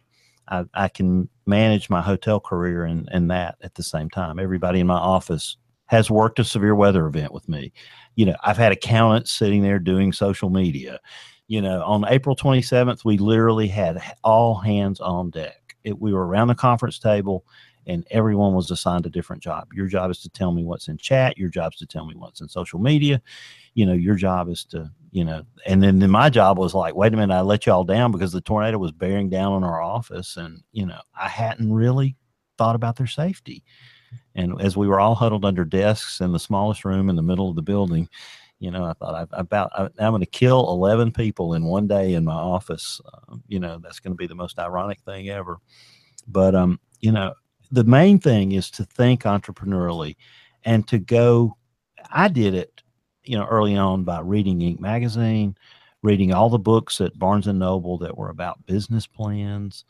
I, I can manage my hotel career and, and that at the same time. Everybody in my office has worked a severe weather event with me. You know, I've had accountants sitting there doing social media. You know, on April 27th, we literally had all hands on deck. It, we were around the conference table and everyone was assigned a different job. Your job is to tell me what's in chat. Your job is to tell me what's in social media. You know, your job is to, you know, and then, then my job was like, wait a minute, I let y'all down because the tornado was bearing down on our office. And, you know, I hadn't really thought about their safety. And as we were all huddled under desks in the smallest room in the middle of the building, you know, I thought I, about I, am going to kill 11 people in one day in my office. Uh, you know, that's going to be the most ironic thing ever. But um, you know, the main thing is to think entrepreneurially and to go i did it you know early on by reading Inc. magazine reading all the books at barnes and noble that were about business plans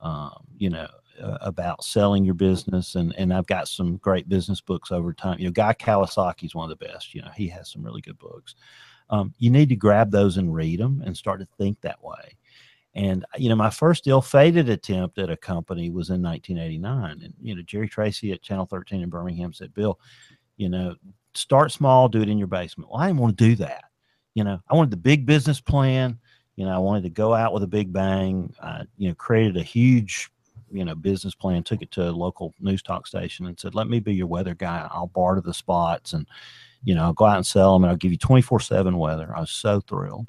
um, you know uh, about selling your business and and i've got some great business books over time. You know guy kawasaki is one of the best you know he has some really good books. Um, you need to grab those and read them and start to think that way and uh, you know, my first ill-fated attempt at a company was in 1989. And you know, Jerry Tracy at Channel 13 in Birmingham said, "Bill, you know, start small, do it in your basement." Well, I didn't want to do that. You know, I wanted the big business plan. You know, I wanted to go out with a big bang. I, you know, created a huge, you know, business plan. Took it to a local news talk station and said, "Let me be your weather guy. I'll barter the spots and." You know, I'll go out and sell them and I'll give you 24 7 weather. I was so thrilled.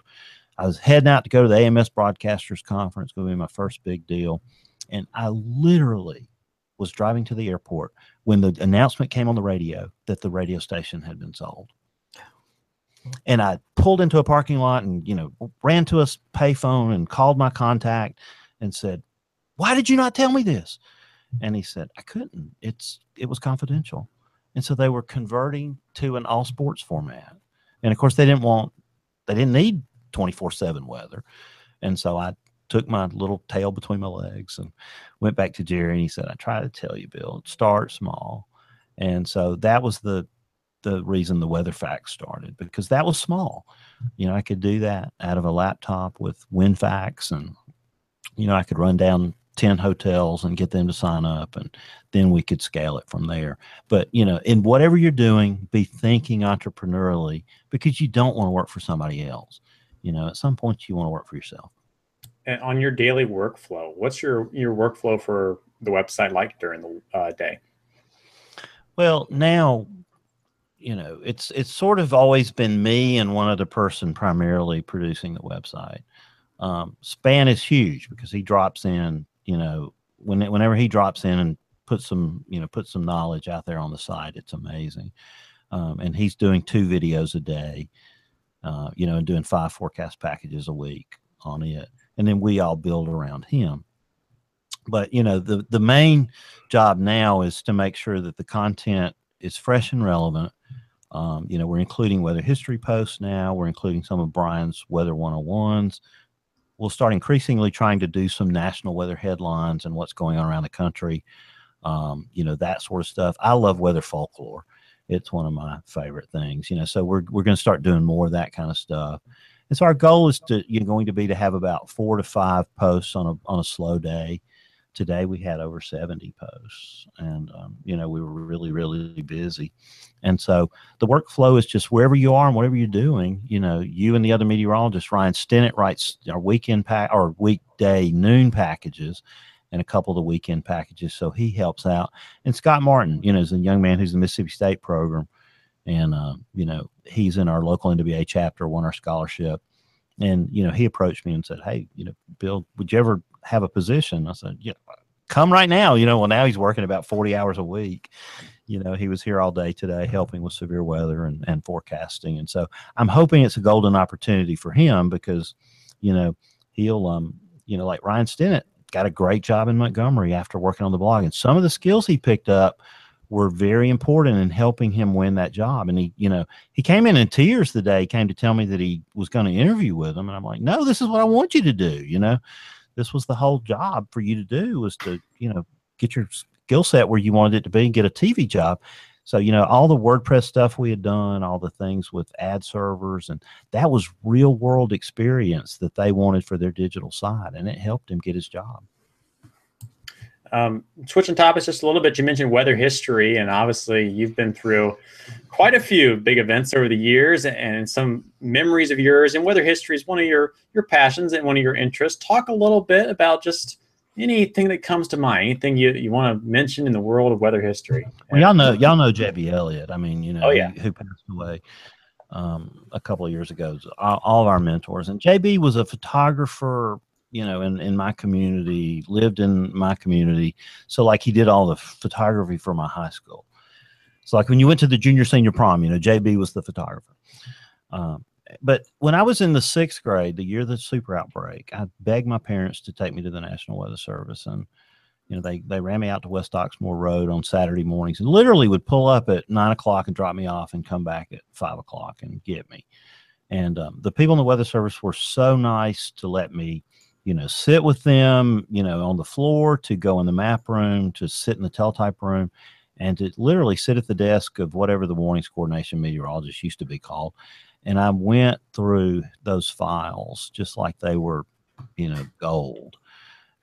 I was heading out to go to the AMS Broadcasters Conference, going to be my first big deal. And I literally was driving to the airport when the announcement came on the radio that the radio station had been sold. And I pulled into a parking lot and, you know, ran to a payphone and called my contact and said, Why did you not tell me this? And he said, I couldn't. It's it was confidential. And so they were converting to an all sports format. And of course they didn't want they didn't need 24 7 weather. And so I took my little tail between my legs and went back to Jerry and he said, I try to tell you, Bill, start small. And so that was the the reason the weather fax started because that was small. You know, I could do that out of a laptop with WinFax and you know, I could run down 10 hotels and get them to sign up and then we could scale it from there. But, you know, in whatever you're doing, be thinking entrepreneurially because you don't want to work for somebody else you know at some point you want to work for yourself. And on your daily workflow what's your your workflow for the website like during the uh, day? Well now you know it's it's sort of always been me and one other person primarily producing the website. Um, Spann is huge because he drops in you know when, whenever he drops in and puts some you know puts some knowledge out there on the site. It's amazing, um, and he's doing two videos a day, uh, you know, and doing five forecast packages a week on it, and then we all build around him. But you know, the the main job now is to make sure that the content is fresh and relevant. Um, you know, we're including weather history posts now. We're including some of Brian's weather 101s we'll start increasingly trying to do some national weather headlines and what's going on around the country um, you know that sort of stuff i love weather folklore it's one of my favorite things you know so we're, we're going to start doing more of that kind of stuff. And so our goal is to you're going to be to have about four to five posts on a on a slow day. Today we had over 70 posts and um, you know we were really really busy. And so the workflow is just wherever you are and whatever you're doing you know you and the other meteorologist ryan stinnett writes our weekend pack or weekday noon packages and a couple of the weekend packages so he helps out and scott martin you know is a young man who's in the mississippi state program and uh, you know he's in our local nwa chapter won our scholarship and you know he approached me and said hey you know bill would you ever have a position. I said, yeah, come right now. You know, well, now he's working about 40 hours a week. You know, he was here all day today helping with severe weather and, and forecasting. And so I'm hoping it's a golden opportunity for him because, you know, he'll, um, you know, like Ryan Stinnett got a great job in Montgomery after working on the blog. And some of the skills he picked up were very important in helping him win that job. And he, you know, he came in in tears the day came to tell me that he was going to interview with him. And I'm like, no, this is what I want you to do, you know? this was the whole job for you to do was to you know get your skill set where you wanted it to be and get a TV job. So, you know, all the WordPress stuff we had done, all the things with ad servers, and that was real world experience that they wanted for their digital side. And it helped him get his job. Um, switching topics just a little bit, you mentioned weather history, and obviously you've been through quite a few big events over the years, and some memories of yours. And weather history is one of your your passions and one of your interests. Talk a little bit about just anything that comes to mind, anything you, you want to mention in the world of weather history. Well, y'all know y'all know JB Elliott. I mean, you know, oh, yeah. who passed away um, a couple of years ago. All, all of our mentors, and JB was a photographer you know, in, in my community, lived in my community. So like he did all the photography for my high school. So like when you went to the junior senior prom, you know, JB was the photographer. Um, but when I was in the sixth grade, the year of the super outbreak, I begged my parents to take me to the National Weather Service. And, you know, they, they ran me out to West Oxmoor Road on Saturday mornings and literally would pull up at nine o'clock and drop me off and come back at five o'clock and get me. And um, the people in the Weather Service were so nice to let me you know, sit with them, you know, on the floor, to go in the map room, to sit in the teletype room, and to literally sit at the desk of whatever the warnings coordination meteorologist used to be called. And I went through those files just like they were, you know, gold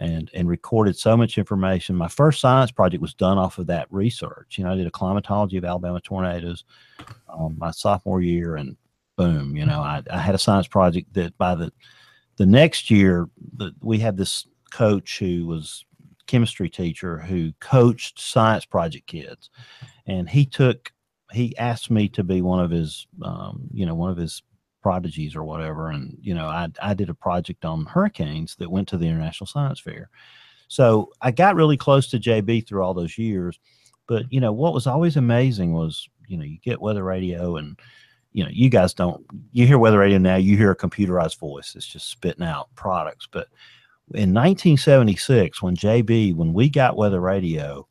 and and recorded so much information. My first science project was done off of that research. You know, I did a climatology of Alabama tornadoes um, my sophomore year, and boom, you know, I, I had a science project that by the the next year the, we had this coach who was chemistry teacher who coached science project kids and he took he asked me to be one of his um, you know one of his prodigies or whatever and you know I, I did a project on hurricanes that went to the international science fair so i got really close to jb through all those years but you know what was always amazing was you know you get weather radio and you know, you guys don't, you hear weather radio now, you hear a computerized voice. It's just spitting out products. But in 1976, when JB, when we got weather radio,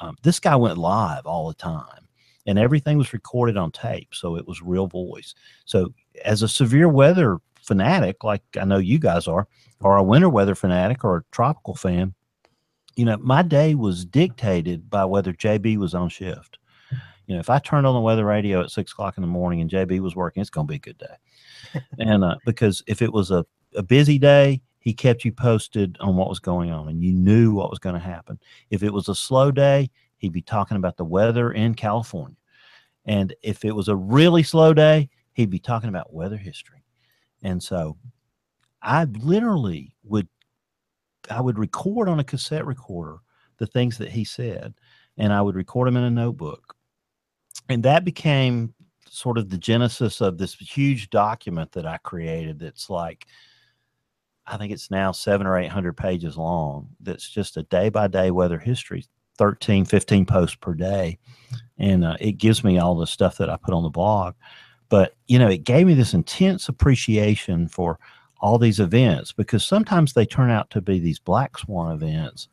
um, this guy went live all the time and everything was recorded on tape. So it was real voice. So as a severe weather fanatic, like I know you guys are, or a winter weather fanatic or a tropical fan, you know, my day was dictated by whether JB was on shift you know, if I turned on the weather radio at six o'clock in the morning and JB was working, it's going to be a good day. and uh, because if it was a, a busy day, he kept you posted on what was going on and you knew what was going to happen. If it was a slow day, he'd be talking about the weather in California. And if it was a really slow day, he'd be talking about weather history. And so I literally would I would record on a cassette recorder the things that he said and I would record them in a notebook and that became sort of the genesis of this huge document that I created that's like I think it's now seven or eight hundred pages long. That's just a day by day weather history 13, 15 posts per day. And uh, it gives me all the stuff that I put on the blog. But, you know, it gave me this intense appreciation for all these events because sometimes they turn out to be these black swan events.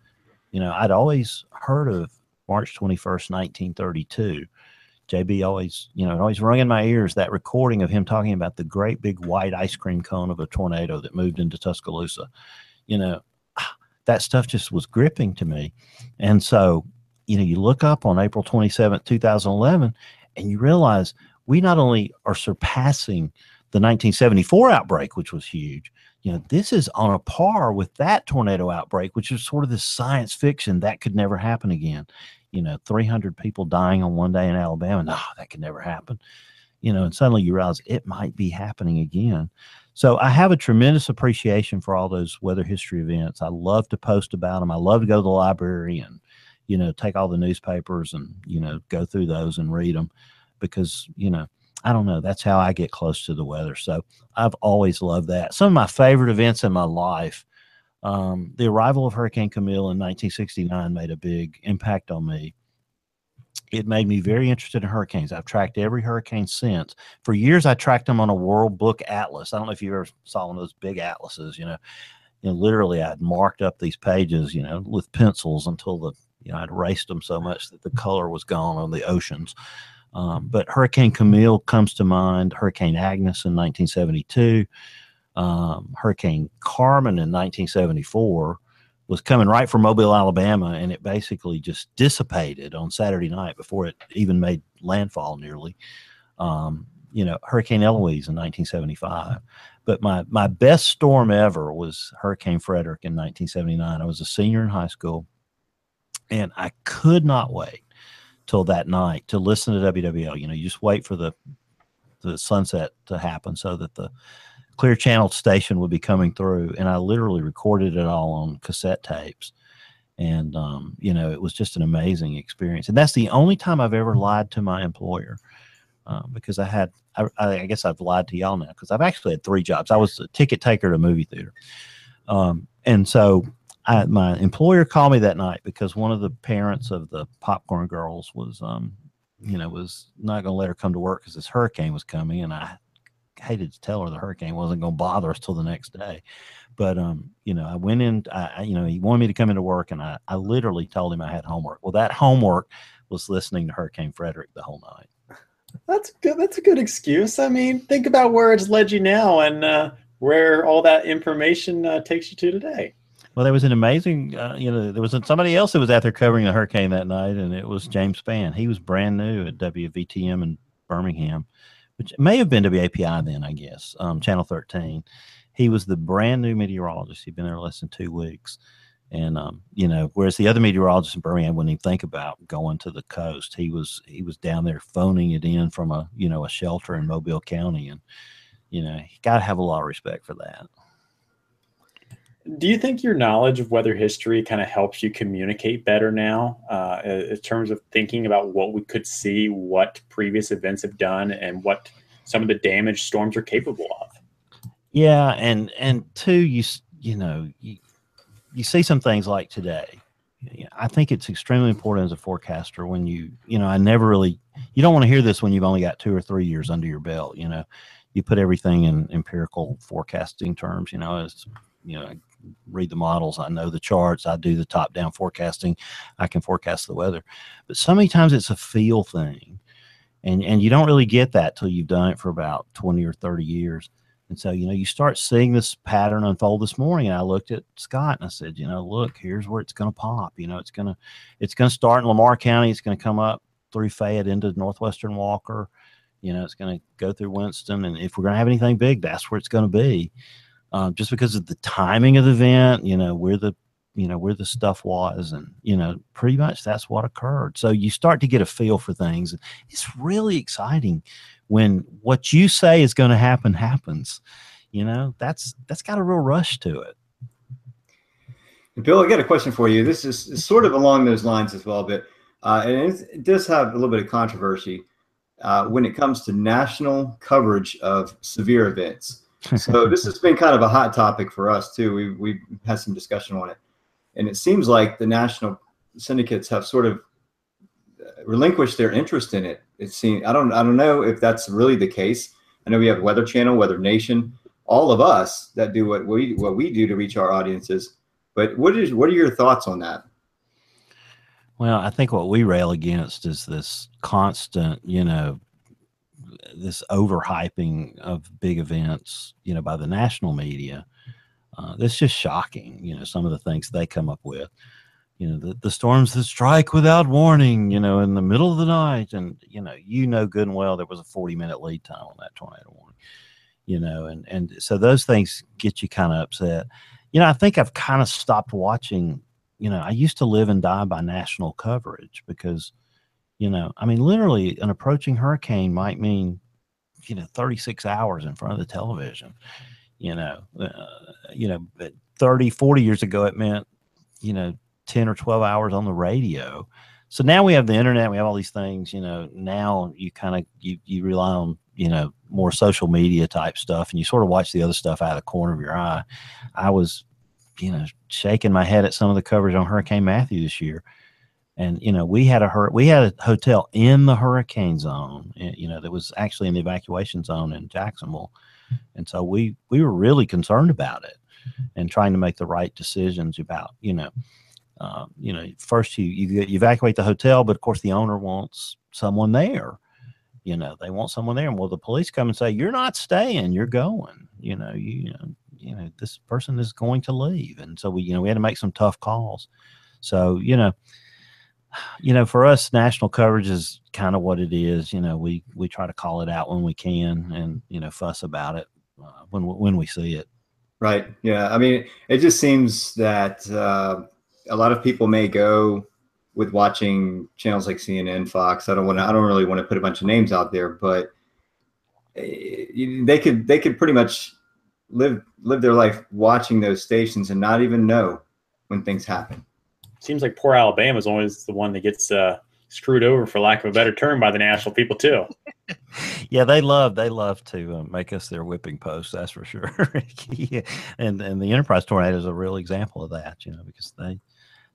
You know, I'd always heard of March 21st, 1932. JB always, you know, it always rung in my ears that recording of him talking about the great big white ice cream cone of a tornado that moved into Tuscaloosa. You know, that stuff just was gripping to me. And so, you know, you look up on April 27th, 2011, and you realize we not only are surpassing the 1974 outbreak, which was huge, you know, this is on a par with that tornado outbreak, which is sort of this science fiction that could never happen again. You know, 300 people dying on one day in Alabama. No, that could never happen. You know, and suddenly you realize it might be happening again. So I have a tremendous appreciation for all those weather history events. I love to post about them. I love to go to the library and, you know, take all the newspapers and, you know, go through those and read them because, you know, I don't know. That's how I get close to the weather. So I've always loved that. Some of my favorite events in my life. Um, the arrival of Hurricane Camille in 1969 made a big impact on me it made me very interested in hurricanes. I've tracked every hurricane since. For years, I tracked them on a World Book Atlas. I don't know if you ever saw one of those big atlases. You know, you know, literally, I'd marked up these pages, you know, with pencils until the you know I'd erased them so much that the color was gone on the oceans. Um, but Hurricane Camille comes to mind. Hurricane Agnes in 1972. Um, Hurricane Carmen in 1974 was coming right from Mobile, Alabama, and it basically just dissipated on Saturday night before it even made landfall nearly. Um, you know, Hurricane Eloise in 1975. But my my best storm ever was Hurricane Frederic in 1979. I was a senior in high school, and I could not wait till that night to listen to WWL. You know, you just wait for the the sunset to happen so that the Clear Channel station would be coming through, and I literally recorded it all on cassette tapes. And um, you know, it was just an amazing experience. And that's the only time I've ever lied to my employer. Uh, because I had, I, I, guess I've lied to y'all now because I've actually had three jobs. I was a ticket taker at a movie theater, um, and so I, my employer called me that night because one of the parents of the popcorn girls was, um, you know, was not going to let her come to work because this hurricane was coming, and I hated to tell her the hurricane wasn't going to bother us till the next day. But um, you know, I went in. I, you know, he wanted me to come into work, and I, I literally told him I had homework. Well, that homework was listening to Hurricane Frederic the whole night. That's good. That's a good excuse. I mean, think about where it's led you now, and uh, where all that information uh, takes you to today. Well, there was an amazing, uh, you know, there was somebody else that was out there covering the hurricane that night, and it was James Spann. He was brand new at WVTM in Birmingham, which may have been WAPI then, I guess, um, Channel 13. He was the brand new meteorologist. He'd been there less than two weeks. And um, you know, whereas the other meteorologists in Birmingham wouldn't even think about going to the coast, he was he was down there phoning it in from a you know a shelter in Mobile County, and you know, you got to have a lot of respect for that. Do you think your knowledge of weather history kind of helps you communicate better now uh, in terms of thinking about what we could see, what previous events have done, and what some of the damage storms are capable of? Yeah, and and two, you you know you, you see some things like today. I think it's extremely important as a forecaster when you you know I never really you don't want to hear this when you've only got two or three years under your belt. You know, you put everything in empirical forecasting terms. You know, as you know, read the models. I know the charts. I do the top down forecasting. I can forecast the weather. But so many times it's a feel thing. And, and you don't really get that till you've done it for about 20 or 30 years. And so, you know, you start seeing this pattern unfold this morning. And I looked at Scott and I said, you know, look, here's where it's going to pop. You know, it's going to, it's going to start in Lamar County. It's going to come up through Fayette into Northwestern Walker. You know, it's going to go through Winston. And if we're going to have anything big, that's where it's going to be um, just because of the timing of the event, you know, where the you know where the stuff was and you know pretty much that's what occurred. So you start to get a feel for things it's really exciting when what you say is going to happen happens you know? That's that's got a real rush to it. Bill i got a question for you. This is sort of along those lines as well but uh, and it does have a little bit of controversy uh, when it comes to national coverage of severe events so this has been kind of a hot topic for us too. We we had some discussion on it, and it seems like the national syndicates have sort of uh, relinquished their interest in it. It seems I don't I don't know if that's really the case. I know we have Weather Channel, Weather Nation, all of us that do what we what we do to reach our audiences. But what is what are your thoughts on that? Well, I think what we rail against is this constant, you know, this overhyping of big events, you know, by the national media. Uh, that's just shocking, you know, some of the things they come up with. You know, the, the storms that strike without warning, you know, in the middle of the night. And, you know, you know good and well there was a 40 minute lead time on that tornado warning, you know, and, and so those things get you kind of upset. You know, I think I've kind of stopped watching you know, I used to live and die by national coverage because, you know, I mean, literally an approaching hurricane might mean, you know, 36 hours in front of the television, you know, uh, you know, 30, 40 years ago, it meant, you know, 10 or 12 hours on the radio. So now we have the internet, we have all these things, you know, now you kind of, you, you rely on, you know, more social media type stuff and you sort of watch the other stuff out of the corner of your eye. I was you know, shaking my head at some of the coverage on Hurricane Matthew this year. And you know, we had a hur- we had a hotel in the hurricane zone, eh, you know, that was actually in the evacuation zone in Jacksonville, and so we we were really concerned about it and trying to make the right decisions about you know, uh, you know, first you, you you evacuate the hotel, but of course the owner wants someone there. You know, they want someone there, and well, the police come and say you're not staying, you're going. You know, you, you know, you know this person is going to leave and so we you know we had to make some tough calls so you know you know for us national coverage is kind of what it is. You know we we try to call it out when we can and you know fuss about it uh, when when we see it. Right. Yeah. I mean it just seems that uh, a lot of people may go with watching channels like cnn fox. I don't want to i don't really want to put a bunch of names out there but eh, they could they could pretty much live live their life watching those stations and not even know when things happen. Seems like poor Alabama is always the one that gets uh, screwed over, for lack of a better term, by the national people too. yeah, they love they love to uh, make us their whipping post. That's for sure. yeah. And and the Enterprise tornado is a real example of that. You know, because they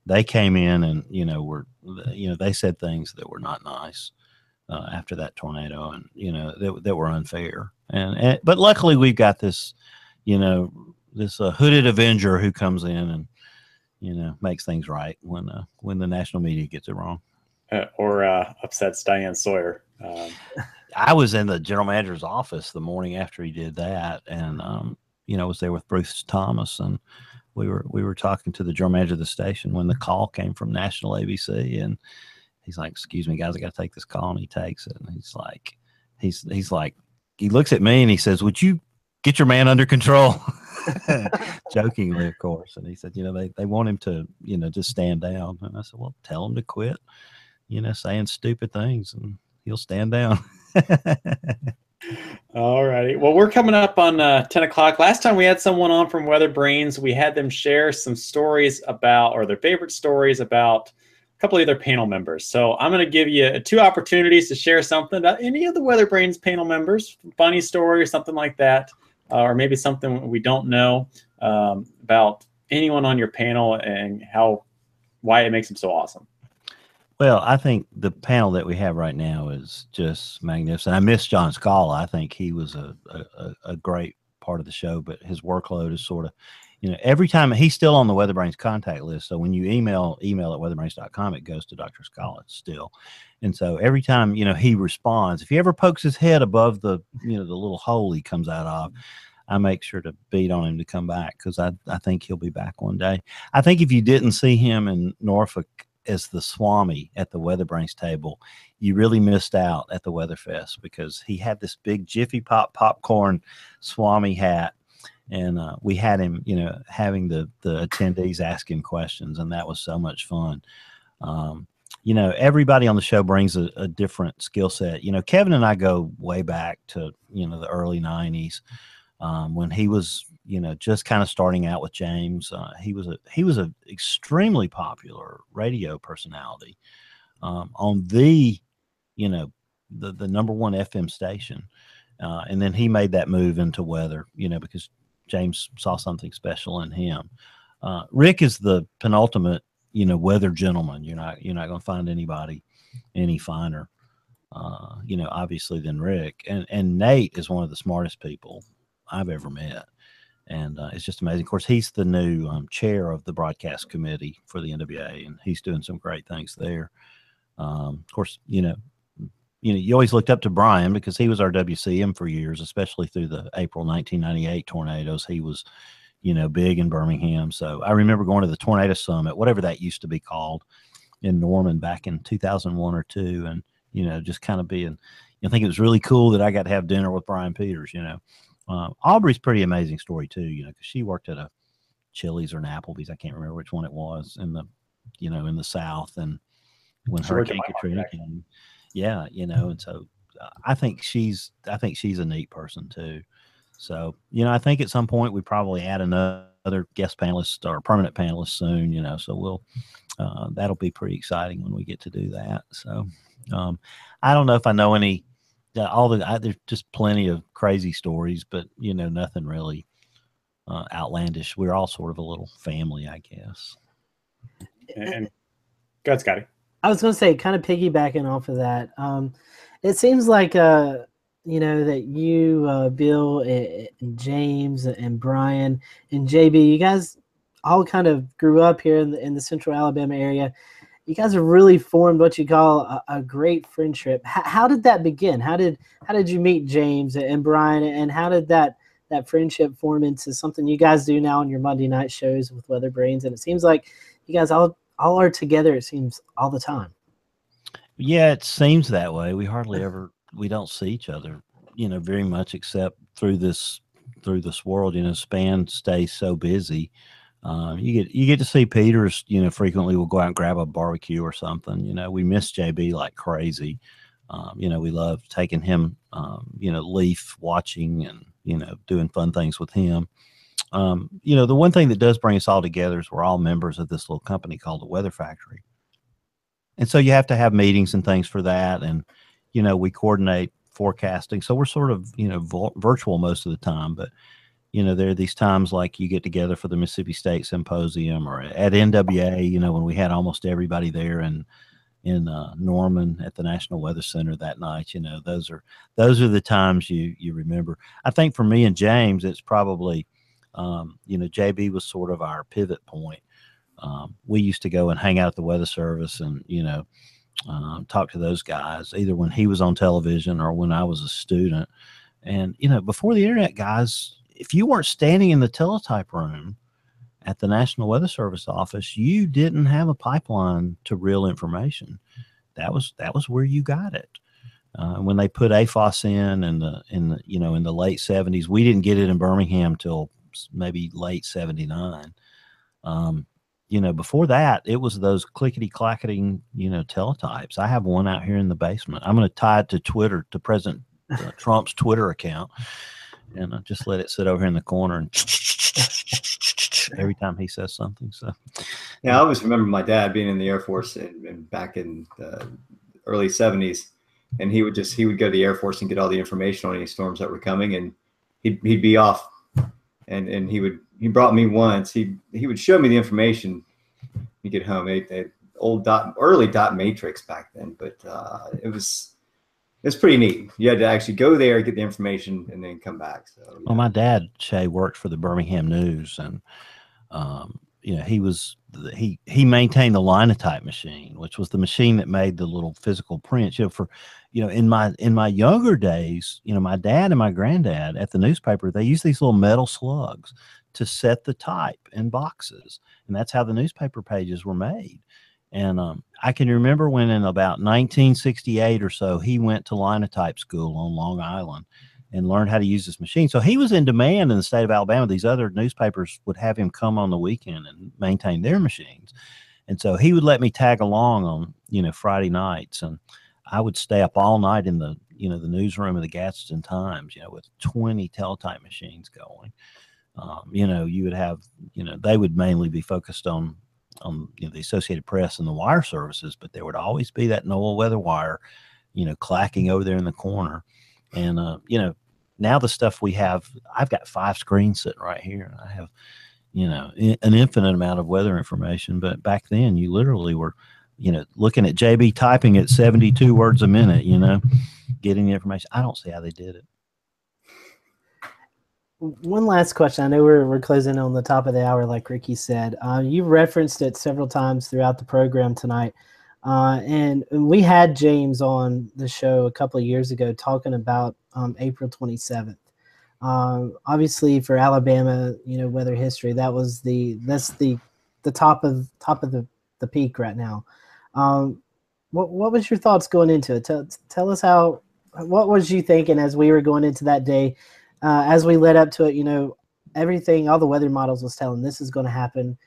they came in and you know were you know they said things that were not nice uh, after that tornado, and you know that that were unfair. And, and but luckily we've got this you know, this uh, hooded Avenger who comes in and you know makes things right when uh, when the national media gets it wrong, uh, or uh, upsets Diane Sawyer. Um, I was in the general manager's office the morning after he did that, and um, you know was there with Bruce Thomas, and we were we were talking to the general manager of the station when the call came from National ABC, and he's like, "Excuse me, guys, I got to take this call," and he takes it, and he's like, he's he's like, he looks at me and he says, "Would you get your man under control. Jokingly, of course. And he said, you know, they, they want him to, you know, just stand down. And I said, well, tell him to quit, you know, saying stupid things and he'll stand down. All righty. Well, we're coming up on uh, 10 o'clock. Last time we had someone on from Weather Brains, we had them share some stories about, or their favorite stories about a couple of their panel members. So I'm going to give you two opportunities to share something about any of the Weather Brains panel members, funny story or something like that uh, or maybe something we don't know um, about anyone on your panel and how why it makes them so awesome. Well, I think the panel that we have right now is just magnificent. I miss John Scala. I think he was a, a, a great part of the show, but his workload is sort of, you know, every time he's still on the WeatherBrains contact list. So when you email email at weatherbrains.com, it goes to Dr. Scala still. And so every time, you know, he responds, if he ever pokes his head above the, you know, the little hole he comes out of, mm-hmm. I make sure to beat on him to come back because I, I think he'll be back one day. I think if you didn't see him in Norfolk as the Swami at the Weatherbrains table, you really missed out at the Weatherfest because he had this big Jiffy Pop popcorn Swami hat. And uh, we had him, you know, having the the attendees ask him questions, and that was so much fun. Um, you know, everybody on the show brings a, a different skill set. You know, Kevin and I go way back to, you know, the early 90s um, when he was, you know, just kind of starting out with James. Uh, he was a he was an extremely popular radio personality um, on the, you know, the the number one FM station. Uh, and then he made that move into weather, you know, because James saw something special in him. Uh, Rick is the penultimate you know, weather gentleman. You're not you're not going to find anybody any finer, uh, you know, obviously than Rick. And and Nate is one of the smartest people I've ever met, and uh, it's just amazing. Of course, he's the new um, chair of the broadcast committee for the NWA, and he's doing some great things there. Um, of course, you know, you know, you always looked up to Brian because he was our WCM for years, especially through the April 1998 tornadoes. He was, you know, big in Birmingham. So I remember going to the Tornado Summit, whatever that used to be called, in Norman back in 2001 or two, and you know, just kind of being. I think it was really cool that I got to have dinner with Brian Peters. You know, uh, Aubrey's pretty amazing story too. You know, because she worked at a Chili's or an Applebee's, I can't remember which one it was in the, you know, in the South, and when Hurricane Katrina came, yeah, you know, and so uh, I think she's I think she's a neat person too. So you know, I think at some point we probably add another guest panelist or permanent panelist soon. You know, so we'll uh, that'll be pretty exciting when we get to do that. So um, I don't know if I know any. Uh, all the I, there's just plenty of crazy stories, but you know, nothing really uh, outlandish. We're all sort of a little family, I guess. And, and go ahead, Scotty. I was going to say, kind of piggybacking off of that. Um, it seems like, uh, you know, that you, uh, Bill, and, James, and Brian, and JB, you guys all kind of grew up here in the, in the Central Alabama area. You guys have really formed what you call a, a great friendship. H- how did that begin? How did how did you meet James and Brian, and how did that that friendship form into something you guys do now on your Monday night shows with Weather Brains? And it seems like you guys all all are together. It seems all the time. Yeah, it seems that way. We hardly ever we don't see each other, you know, very much except through this through this world. You know, Spann stays so busy. Um, you get you get to see Peters. You know, frequently we'll go out and grab a barbecue or something. You know, we miss JB like crazy. Um, you know, we love taking him. Um, you know, leaf watching and you know doing fun things with him. Um, you know, the one thing that does bring us all together is we're all members of this little company called the Weather Factory. And so you have to have meetings and things for that. And, you know, we coordinate forecasting. So we're sort of, you know, vo- virtual most of the time. But, you know, there are these times like you get together for the Mississippi State Symposium or at NWA, you know, when we had almost everybody there and, in uh, Norman at the National Weather Center that night. You know, those are those are the times you you remember. I think for me and James, it's probably um, you know JB was sort of our pivot point. Um, we used to go and hang out at the Weather Service and you know um, talk to those guys either when he was on television or when I was a student. And you know, before the internet, guys, if you weren't standing in the teletype room at the National Weather Service office, you didn't have a pipeline to real information. That was that was where you got it. Uh, when they put AFOS in in the in the you know in the late seventies, we didn't get it in Birmingham till maybe late seventy nine. Um, you know, before that, it was those clickety clacketing you know teletypes. I have one out here in the basement. I'm going to tie it to Twitter to President uh, Trump's Twitter account, and I just let it sit over here in the corner and every time he says something. So Yeah, I always remember my dad being in the Air Force and, and back in the early '70s, and he would just he would go to the Air Force and get all the information on any storms that were coming, and he'd he'd be off, and and he would he brought me once. He he would show me the information. You get home, old dot early dot matrix back then, but uh, it was it's pretty neat. You had to actually go there, get the information, and then come back. So yeah. Well, my dad Shay worked for the Birmingham News, and um, you know he was he he maintained the linotype machine, which was the machine that made the little physical prints. You know, for you know in my in my younger days, you know my dad and my granddad at the newspaper they used these little metal slugs to set the type in boxes, and that's how the newspaper pages were made. And um, I can remember when in about 1968 or so, he went to linotype school on Long Island and learned how to use this machine. So he was in demand in the state of Alabama. These other newspapers would have him come on the weekend and maintain their machines. And so he would let me tag along on, you know, Friday nights. And I would stay up all night in the, you know, the newsroom of the Gadsden Times, you know, with 20 teletype machines going. Um, you know, you would have, you know, they would mainly be focused on on you know, the Associated Press and the wire services, but there would always be that NOAA weather wire, you know, clacking over there in the corner. And uh, you know, now the stuff we have, I've got five screens sitting right here. I have, you know, an infinite amount of weather information. But back then, you literally were, you know, looking at JB typing at 72 words a minute, you know, getting the information. I don't see how they did it. One last question. I know we're, we're closing on the top of the hour, like Ricky said. Uh, you referenced it several times throughout the program tonight. Uh, and we had James on the show a couple of years ago talking about um, April 27th. Um, obviously, for Alabama, you know, weather history, that was the that's the the top of top of the, the peak right now. Um, what what was your thoughts going into it? Tell, tell us how what was you thinking as we were going into that day, uh, as we led up to it. You know, everything, all the weather models was telling this is going to happen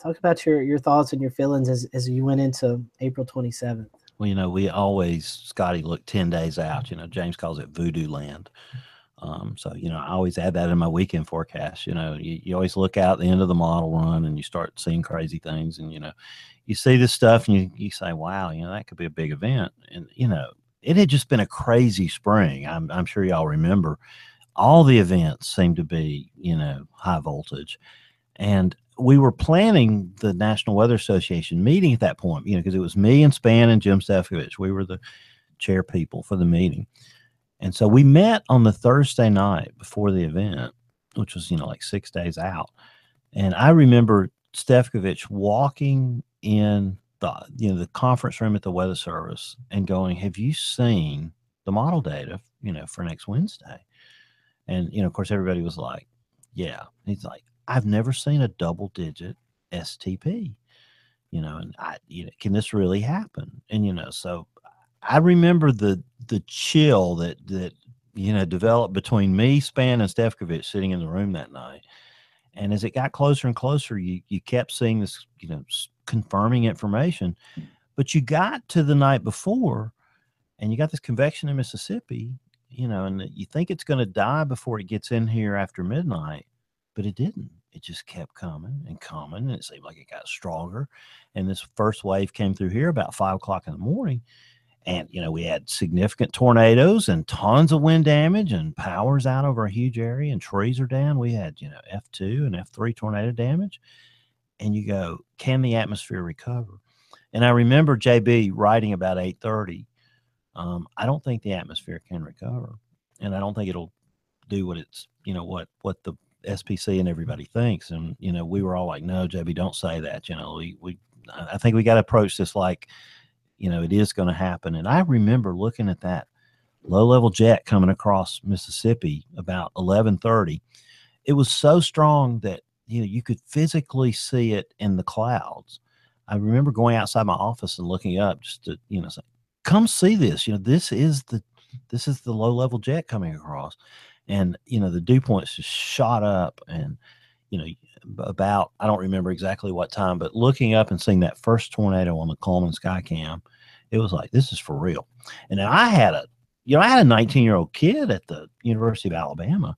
talk about your your thoughts and your feelings as, as you went into April 27th. Well, you know, we always Scotty look 10 days out. You know, James calls it voodoo land. Um, so, you know, I always add that in my weekend forecast. You know, you, you always look out the end of the model run and you start seeing crazy things. And, you know, you see this stuff and you, you say, wow, you know, that could be a big event. And, you know, it had just been a crazy spring. I'm, I'm sure y'all remember all the events seemed to be, you know, high voltage. And we were planning the National Weather Association meeting at that point, you know, because it was me and Spann and Jim Stefkovich. We were the chair people for the meeting. And so we met on the Thursday night before the event, which was, you know, like six days out. And I remember Stefkovich walking in the, you know, the conference room at the Weather Service and going, Have you seen the model data, you know, for next Wednesday? And, you know, of course, everybody was like, Yeah. he's like, I've never seen a double digit STP, you know, and I, you know, can this really happen? And, you know, so I remember the, the chill that, that, you know, developed between me, Spann, and Stefkovich sitting in the room that night. And as it got closer and closer, you, you kept seeing this, you know, confirming information. But you got to the night before and you got this convection in Mississippi, you know, and you think it's going to die before it gets in here after midnight, but it didn't it just kept coming and coming and it seemed like it got stronger and this first wave came through here about five o'clock in the morning and you know we had significant tornadoes and tons of wind damage and powers out over a huge area and trees are down we had you know f2 and f3 tornado damage and you go can the atmosphere recover and i remember jb writing about 830 um, i don't think the atmosphere can recover and i don't think it'll do what it's you know what what the SPC and everybody thinks. And you know, we were all like, "No, JB, don't say that." You know, we we I think we got to approach this like, you know, it is going to happen. And I remember looking at that low level jet coming across Mississippi about eleven thirty. It was so strong that you know you could physically see it in the clouds. I remember going outside my office and looking up just to you know say, "Come see this." You know, this is the this is the low level jet coming across and you know the dew points just shot up and you know about i don't remember exactly what time but looking up and seeing that first tornado on the coleman skycam it was like this is for real and i had a you know i had a 19 year old kid at the university of alabama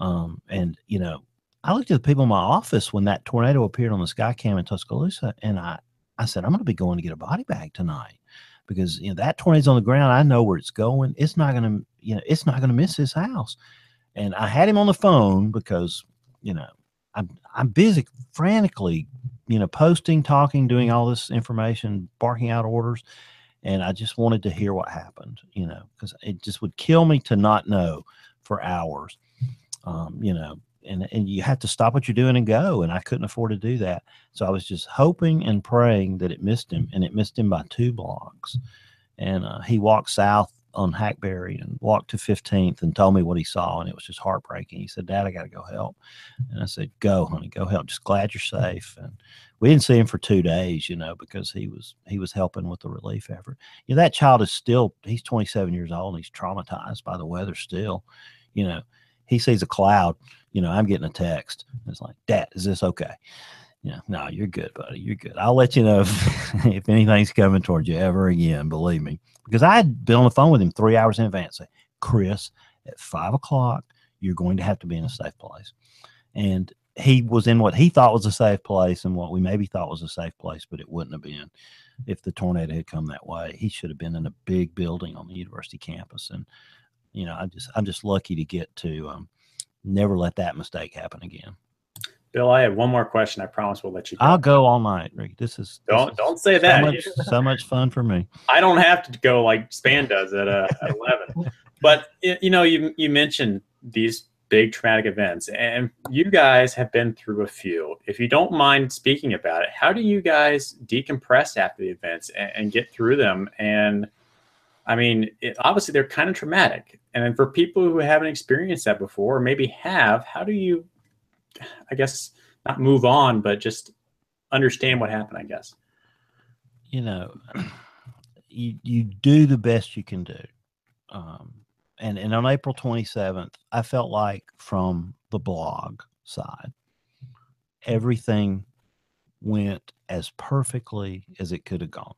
um, and you know i looked at the people in my office when that tornado appeared on the skycam in tuscaloosa and i i said i'm going to be going to get a body bag tonight because you know that tornado's on the ground. I know where it's going. It's not going to, you know, it's not going to miss his house. And I had him on the phone because, you know, I'm I'm busy frantically, you know, posting, talking, doing all this information, barking out orders, and I just wanted to hear what happened, you know, because it just would kill me to not know for hours, um, you know, and and you have to stop what you're doing and go and i couldn't afford to do that. So i was just hoping and praying that it missed him and it missed him by two blocks. And uh, he walked south on hackberry and walked to 15th and told me what he saw and it was just heartbreaking. He said dad i got to go help. And i said go honey go help. Just glad you're safe. And we didn't see him for two days you know because he was he was helping with the relief effort. You know that child is still he's 27 years old and he's traumatized by the weather still you know he sees a cloud you know, I'm getting a text. It's like, Dad, is this okay? Yeah, no, you're good, buddy. You're good. I'll let you know if, if anything's coming towards you ever again. Believe me, because I had been on the phone with him three hours in advance. Say, Chris, at five o'clock, you're going to have to be in a safe place. And he was in what he thought was a safe place and what we maybe thought was a safe place, but it wouldn't have been if the tornado had come that way. He should have been in a big building on the university campus. And, you know, I just, I'm just lucky to get to, um, never let that mistake happen again. Bill, I have one more question. I promise we'll let you go. I'll go all night, Rick. This is don't is don't say so that. much, so much fun for me. I don't have to go like Spann does at, uh, at 11. But you know, you you mentioned these big traumatic events, and you guys have been through a few. If you don't mind speaking about it, how do you guys decompress after the events and, and get through them? And I mean, it, obviously they're kind of traumatic, and for people who haven't experienced that before, or maybe have, how do you, I guess, not move on, but just understand what happened? I guess. you know, you you do the best you can do. Um, and and on April 27th, I felt like from the blog side, everything went as perfectly as it could have gone.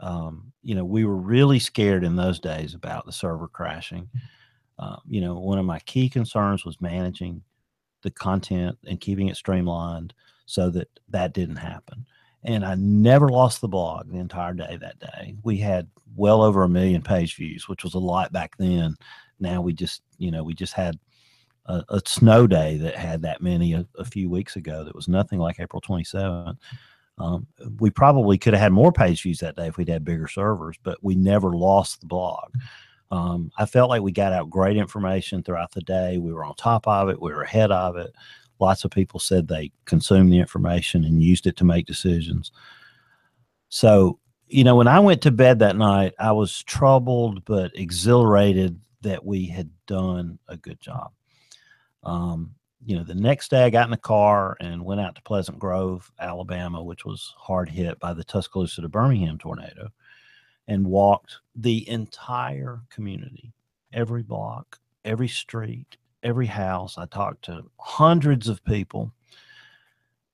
Um, you know, we were really scared in those days about the server crashing. Um, you know, one of my key concerns was managing the content and keeping it streamlined so that that didn't happen and I never lost the blog the entire day that day. We had well over a million page views, which was a lot back then. Now we just, you know, we just had a, a snow day that had that many a, a, few weeks ago. That was nothing like April 27th. Um, we probably could have had more page views that day if we'd had bigger servers, but we never lost the blog. Um, I felt like we got out great information throughout the day. We were on top of it. We were ahead of it lots of people said they consumed the information and used it to make decisions. So, you know, when I went to bed that night, I was troubled but exhilarated that we had done a good job. Um, you know, the next day I got in the car and went out to Pleasant Grove, Alabama, which was hard hit by the Tuscaloosa to Birmingham tornado, and walked the entire community, every block, every street, every house. I talked to hundreds of people.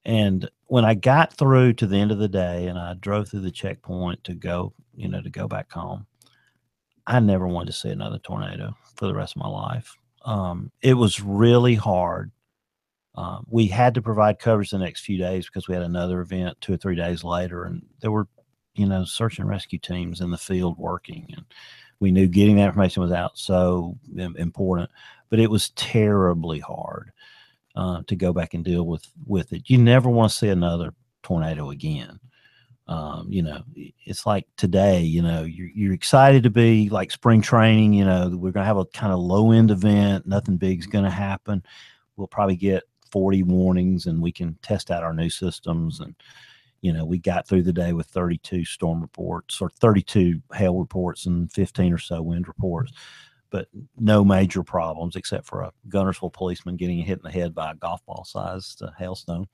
And when I got through to the end of the day and I drove through the checkpoint to go, you know, to go back home, I never wanted to see another tornado for the rest of my life. Um, it was really hard. Um, we had to provide coverage the next few days because we had another event two or three days later, and there were, you know, search and rescue teams in the field working, and we knew getting that information was out so important but it was terribly hard uh, to go back and deal with with it. You never want to see another tornado again. Um, you know, it's like today. You know, you're you're excited to be like spring training. You know, we're gonna have a kind of low end event. Nothing big's gonna happen. We'll probably get 40 warnings, and we can test out our new systems and you know, we got through the day with 32 storm reports or 32 hail reports and 15 or so wind reports but no major problems except for a Guntersville policeman getting hit in the head by a golf ball sized uh, hailstone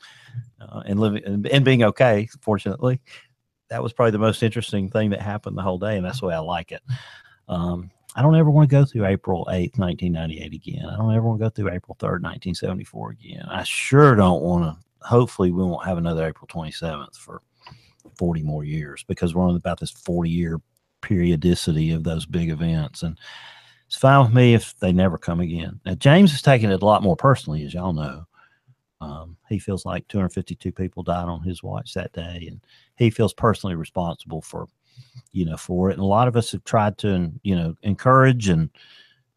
uh, and living and, and, being okay. Fortunately, that was probably the most interesting thing that happened the whole day, and that's the way I like it. Um, I don't ever want to go through April 8th, 1998 again. I don't ever want to go through April 3rd, 1974 again. I sure don't want to. Hopefully, we won't have another April 27th for 40 more years because we're on about this 40 year periodicity of those big events. And it's fine with me if they never come again. Now, James is taking it a lot more personally, as y'all know. Um, he feels like 252 people died on his watch that day, and he feels personally responsible for, you know, for it. And a lot of us have tried to, you know, encourage and,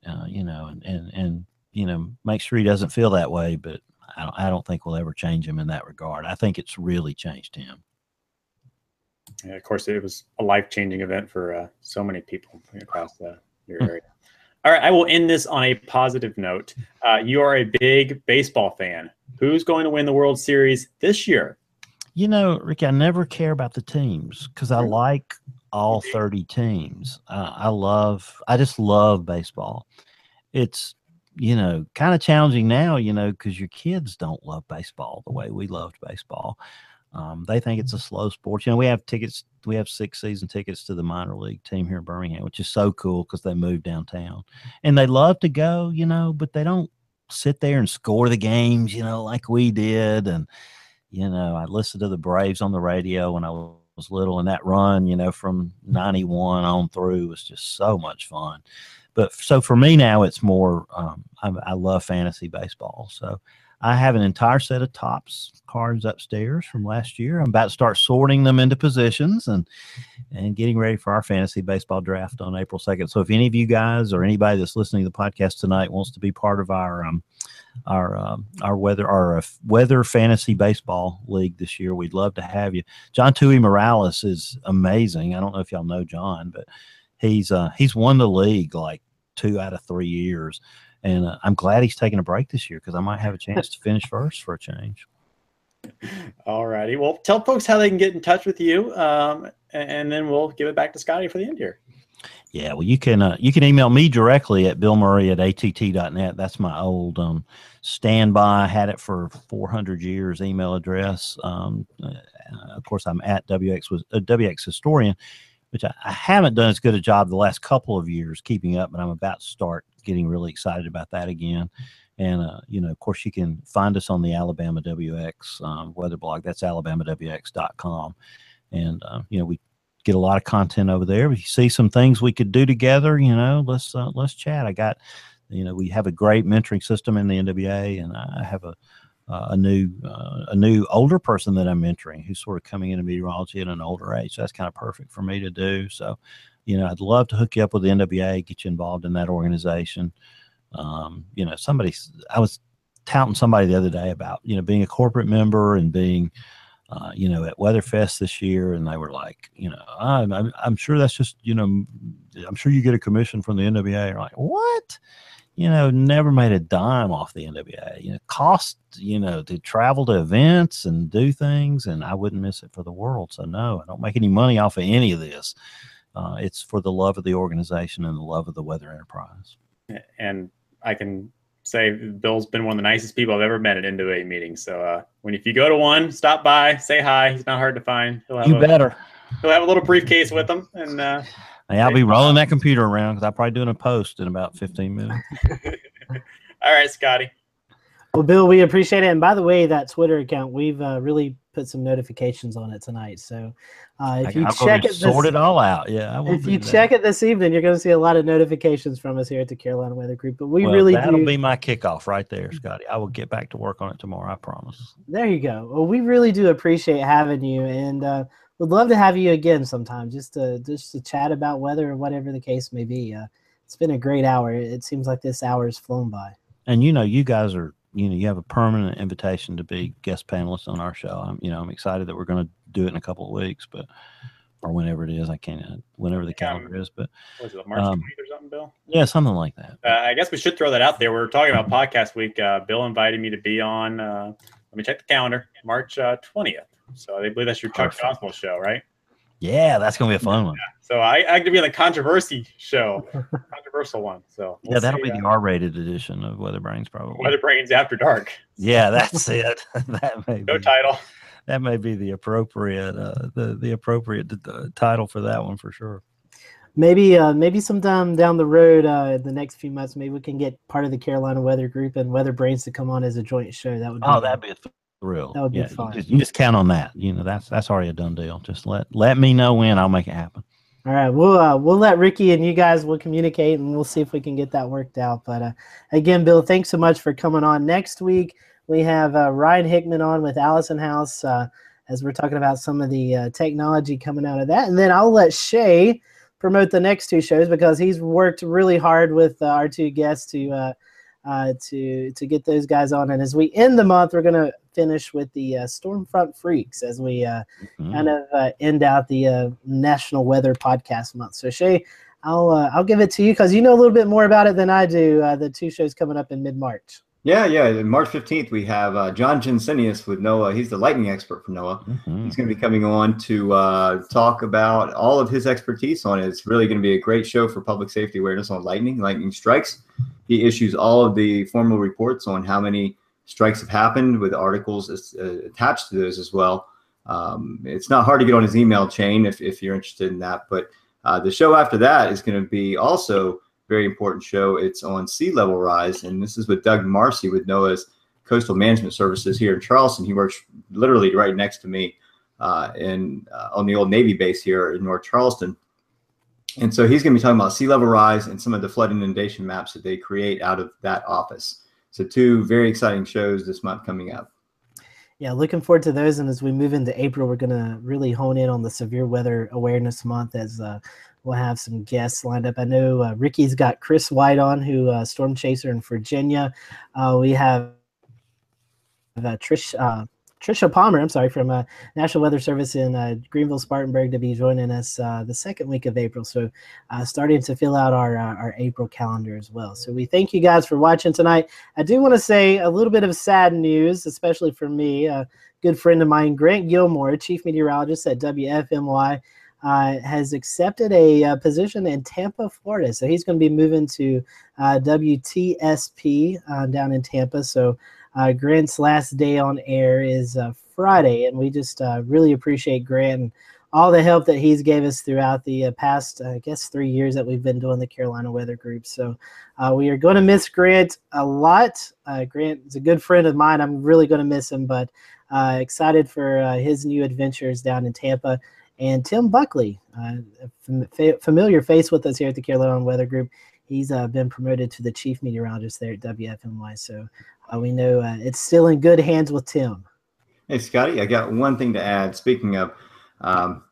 uh, you know, and and and you know, make sure he doesn't feel that way. But I don't, I don't think we'll ever change him in that regard. I think it's really changed him. Yeah, of course, it was a life changing event for uh, so many people across the, your hmm. area. All right, I will end this on a positive note. Uh, you are a big baseball fan. Who's going to win the World Series this year? You know, Ricky, I never care about the teams because I like all 30 teams. Uh, I love, I just love baseball. It's, you know, kind of challenging now, you know, because your kids don't love baseball the way we loved baseball. Um, they think it's a slow sport. You know, we have tickets. We have six season tickets to the minor league team here in Birmingham, which is so cool because they moved downtown, and they love to go. You know, but they don't sit there and score the games. You know, like we did. And you know, I listened to the Braves on the radio when I was little, and that run, you know, from '91 on through was just so much fun. But so for me now, it's more. Um, I, I love fantasy baseball, so I have an entire set of Topps cards upstairs from last year. I'm about to start sorting them into positions and and getting ready for our fantasy baseball draft on April 2nd. So if any of you guys or anybody that's listening to the podcast tonight wants to be part of our um, our um, our weather our uh, weather fantasy baseball league this year. We'd love to have you. John Tui Morales is amazing. I don't know if y'all know John, but he's uh, he's won the league like two out of three years, and uh, I'm glad he's taking a break this year because I might have a chance to finish first for a change. All righty. Well, tell folks how they can get in touch with you, um, and then we'll give it back to Scotty for the end here. Yeah, well, you can uh, you can email me directly at billmurray at att.net. That's my old um, standby. Had it for 400 years email address. Um, uh, of course, I'm at wx was uh, wx historian, which I, I, haven't done as good a job the last couple of years keeping up, but I'm about to start getting really excited about that again. And uh, you know, of course, you can find us on the Alabama WX um, weather blog. That's alabamawx.com, and uh, you know we get a lot of content over there. If you see some things we could do together, you know, let's uh, let's chat. I got, you know, we have a great mentoring system in the NWA, and I have a uh, a new uh, a new older person that I'm mentoring who's sort of coming into meteorology at an older age. So that's kind of perfect for me to do. So, you know, I'd love to hook you up with the NWA, get you involved in that organization. Um, you know, somebody I was touting somebody the other day about you know being a corporate member and being uh, you know, at Weatherfest this year, and they were like, you know, I'm, I'm, I'm, sure that's just, you know, I'm sure you get a commission from the NWA. You're like, what? You know, never made a dime off the NWA. You know, cost, you know, to travel to events and do things, and I wouldn't miss it for the world. So no, I don't make any money off of any of this. Uh, it's for the love of the organization and the love of the weather enterprise. And I can say Bill's been one of the nicest people I've ever met at NWA meetings. So uh, when if you go to one, stop by, say hi. He's not hard to find. He'll have you a, better. He'll have a little briefcase with him, and uh, hey, I'll be rolling that computer around because I'll probably doing a post in about fifteen minutes. All right, Scotty. Well, Bill, we appreciate it. And by the way, that Twitter account, we've uh, really put some notifications on it tonight. So uh, if you I'll check it, sort this, it all out. Yeah, if you that. check it this evening, you're going to see a lot of notifications from us here at the Carolina Weather Group. But we well, really that'll do... be my kickoff right there, Scotty. I will get back to work on it tomorrow. I promise. There you go. Well, we really do appreciate having you, and uh, would love to have you again sometime, just to just to chat about weather or whatever the case may be. Uh, it's been a great hour. It seems like this hour has flown by. And you know, you guys are you know you have a permanent invitation to be guest panelists on our show. I'm you know I'm excited that we're going to do it in a couple of weeks, but or whenever it is, I can't whenever the calendar is. But was it March um, or something, Bill? Yeah, something like that. Uh, I guess we should throw that out there. We are talking about podcast week. Uh, Bill invited me to be on. Uh, let me check the calendar. March uh, twentieth. so I believe that's your Chuck Cosmo show, right? Yeah, that's gonna be a fun one. Yeah. So I, I could be on the controversy show, controversial one. So we'll yeah, that'll see, be the uh, R-rated edition of Weather Brains, probably. Weather Brains After Dark. Yeah, that's it. that may no be, title. That may be the appropriate uh, the the appropriate uh, title for that one for sure. Maybe uh, maybe sometime down the road, uh, the next few months, maybe we can get part of the Carolina Weather Group and Weather Brains to come on as a joint show. That would. Be oh, that'd be a thrill. That would yeah, be fun. You just, you just, count on that. You know, that's that's already a done deal. Just let let me know when I'll make it happen. All right, we'll uh, we'll let Ricky and you guys will communicate, and we'll see if we can get that worked out. But uh, again, Bill, thanks so much for coming on. Next week we have uh, Ryan Hickman on with Allison House uh, as we're talking about some of the uh, technology coming out of that, and then I'll let Shay promote the next two shows because he's worked really hard with uh, our two guests to uh, to to get those guys on. And as we end the month, we're gonna finish with the uh, Stormfront Freaks as we uh, mm-hmm. kind of uh, end out the uh, National Weather Podcast Month. So Shay, I'll uh, I'll give it to you because you know a little bit more about it than I do. the two shows coming up in mid March. Yeah, yeah. March 15th, we have uh, John Jensenius with NOAA. He's the lightning expert for NOAA. Mm-hmm. He's going to be coming on to uh, talk about all of his expertise on it. It's really going to be a great show for public safety awareness on lightning, lightning strikes. He issues all of the formal reports on how many strikes have happened with articles uh, attached to those as well. Um, it's not hard to get on his email chain if, if you're interested in that. But uh, the show after that is going to be also very important show. It's on sea level rise, and this is with Doug Marcy with NOAA's Coastal Management Services here in Charleston. He works literally right next to me uh, in uh, on the old Navy base here in North Charleston. And so he's going to be talking about sea level rise and some of the flood inundation maps that they create out of that office. So two very exciting shows this month coming up. Yeah, looking forward to those. And as we move into April, we're going to really hone in on the Severe Weather Awareness Month as uh, we'll have some guests lined up. I know uh, Ricky's got Chris White on, who uh, Storm Chaser in Virginia. Uh, we have uh, Trish uh, Trisha Palmer, I'm sorry, from uh, National Weather Service in uh, Greenville, Spartanburg, to be joining us uh, the second week of April. So, uh, starting to fill out our uh, our April calendar as well. So, we thank you guys for watching tonight. I do want to say a little bit of sad news, especially for me. A good friend of mine, Grant Gilmore, chief meteorologist at WFMY. Uh, has accepted a position in Tampa, Florida. So he's going to be moving to WTSP down in Tampa. So uh, Grant's last day on air is uh, Friday, and we just uh, really appreciate Grant and all the help that he's gave us throughout the uh, past, I guess, three years that we've been doing the Carolina Weather Group. So uh, we are going to miss Grant a lot. Uh, Grant is a good friend of mine. I'm really going to miss him, but excited for his new adventures down in Tampa. And Tim Buckley, a familiar face with us here at the Carolina Weather Group, he's uh, been promoted to the chief meteorologist there at WFMY. So we know uh, it's still in good hands with Tim. Hey, Scotty, I got one thing to add. Speaking of um,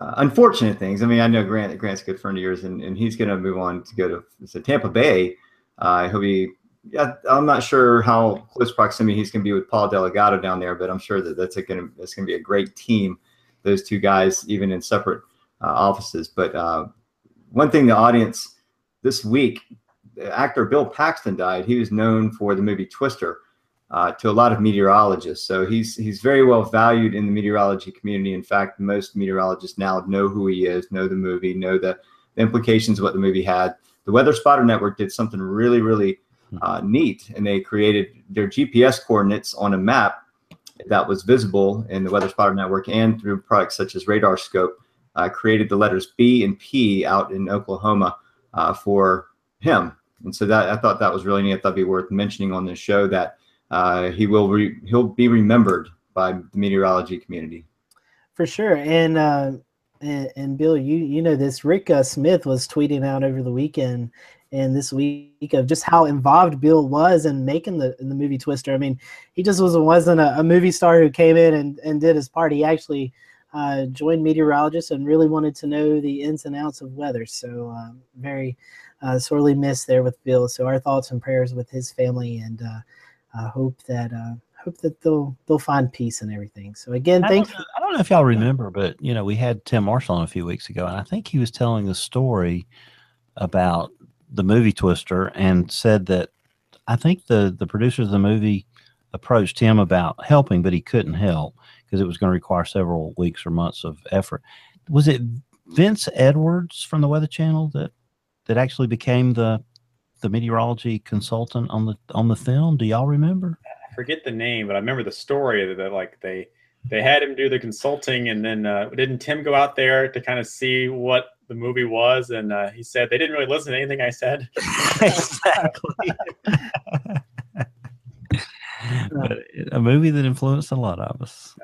uh, unfortunate things, I mean, I know Grant. Grant's a good friend of yours, and, and he's going to move on to go to so Tampa Bay. Uh, he'll be. Yeah, I'm not sure how close proximity he's going to be with Paul Dellegatto down there, but I'm sure that that's going to that's going to be a great team. Those two guys, even in separate uh, offices. But uh, one thing the audience this week actor Bill Paxton died. He was known for the movie Twister uh, to a lot of meteorologists. So he's he's very well valued in the meteorology community. In fact, most meteorologists now know who he is, know the movie, know the, the implications of what the movie had. The Weather Spotter Network did something really, really hmm. uh, neat, and they created their GPS coordinates on a map that was visible in the Weather Spotter Network and through products such as RadarScope. Uh, created the letters B and P out in Oklahoma uh, for him and so that I thought that was really neat. I thought it'd be worth mentioning on this show that uh, he will re- he'll be remembered by the meteorology community. For sure, and uh, and, and, Bill, you you know this. Rick uh, Smith was tweeting out over the weekend and this week of just how involved Bill was in making the the movie Twister. I mean, he just was wasn't a, a movie star who came in and, and did his part. He actually uh, joined meteorologists and really wanted to know the ins and outs of weather. So uh, very uh, sorely missed there with Bill. So our thoughts and prayers with his family, and uh, I hope that uh, hope that they'll they'll find peace and everything. So again, I thanks. Don't I don't know if y'all remember, but you know we had Tim Marshall on a few weeks ago, and I think he was telling the story about the movie Twister, and said that I think the the producers of the movie approached him about helping, but he couldn't help because it was going to require several weeks or months of effort. Was it Vince Edwards from the Weather Channel that that actually became the the meteorology consultant on the on the film. Do y'all remember? I forget the name, but I remember the story that, that like they they had him do the consulting, and then uh, didn't Tim go out there to kind of see what the movie was? And uh, he said they didn't really listen to anything I said. exactly. but a movie that influenced a lot of us.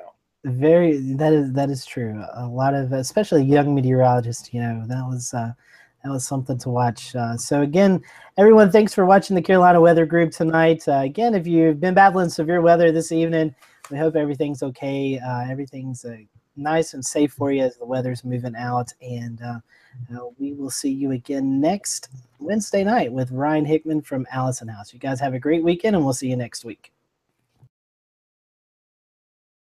Very that is that is true. A lot of especially young meteorologists, you know, that was uh, that was something to watch. Uh, so again, everyone, thanks for watching the Carolina Weather Group tonight. Uh, again, if you've been battling severe weather this evening, we hope everything's okay. Uh, everything's uh, nice and safe for you as the weather's moving out. And uh, uh, we will see you again next Wednesday night with Ryan Hickman from Allison House. You guys have a great weekend, and we'll see you next week.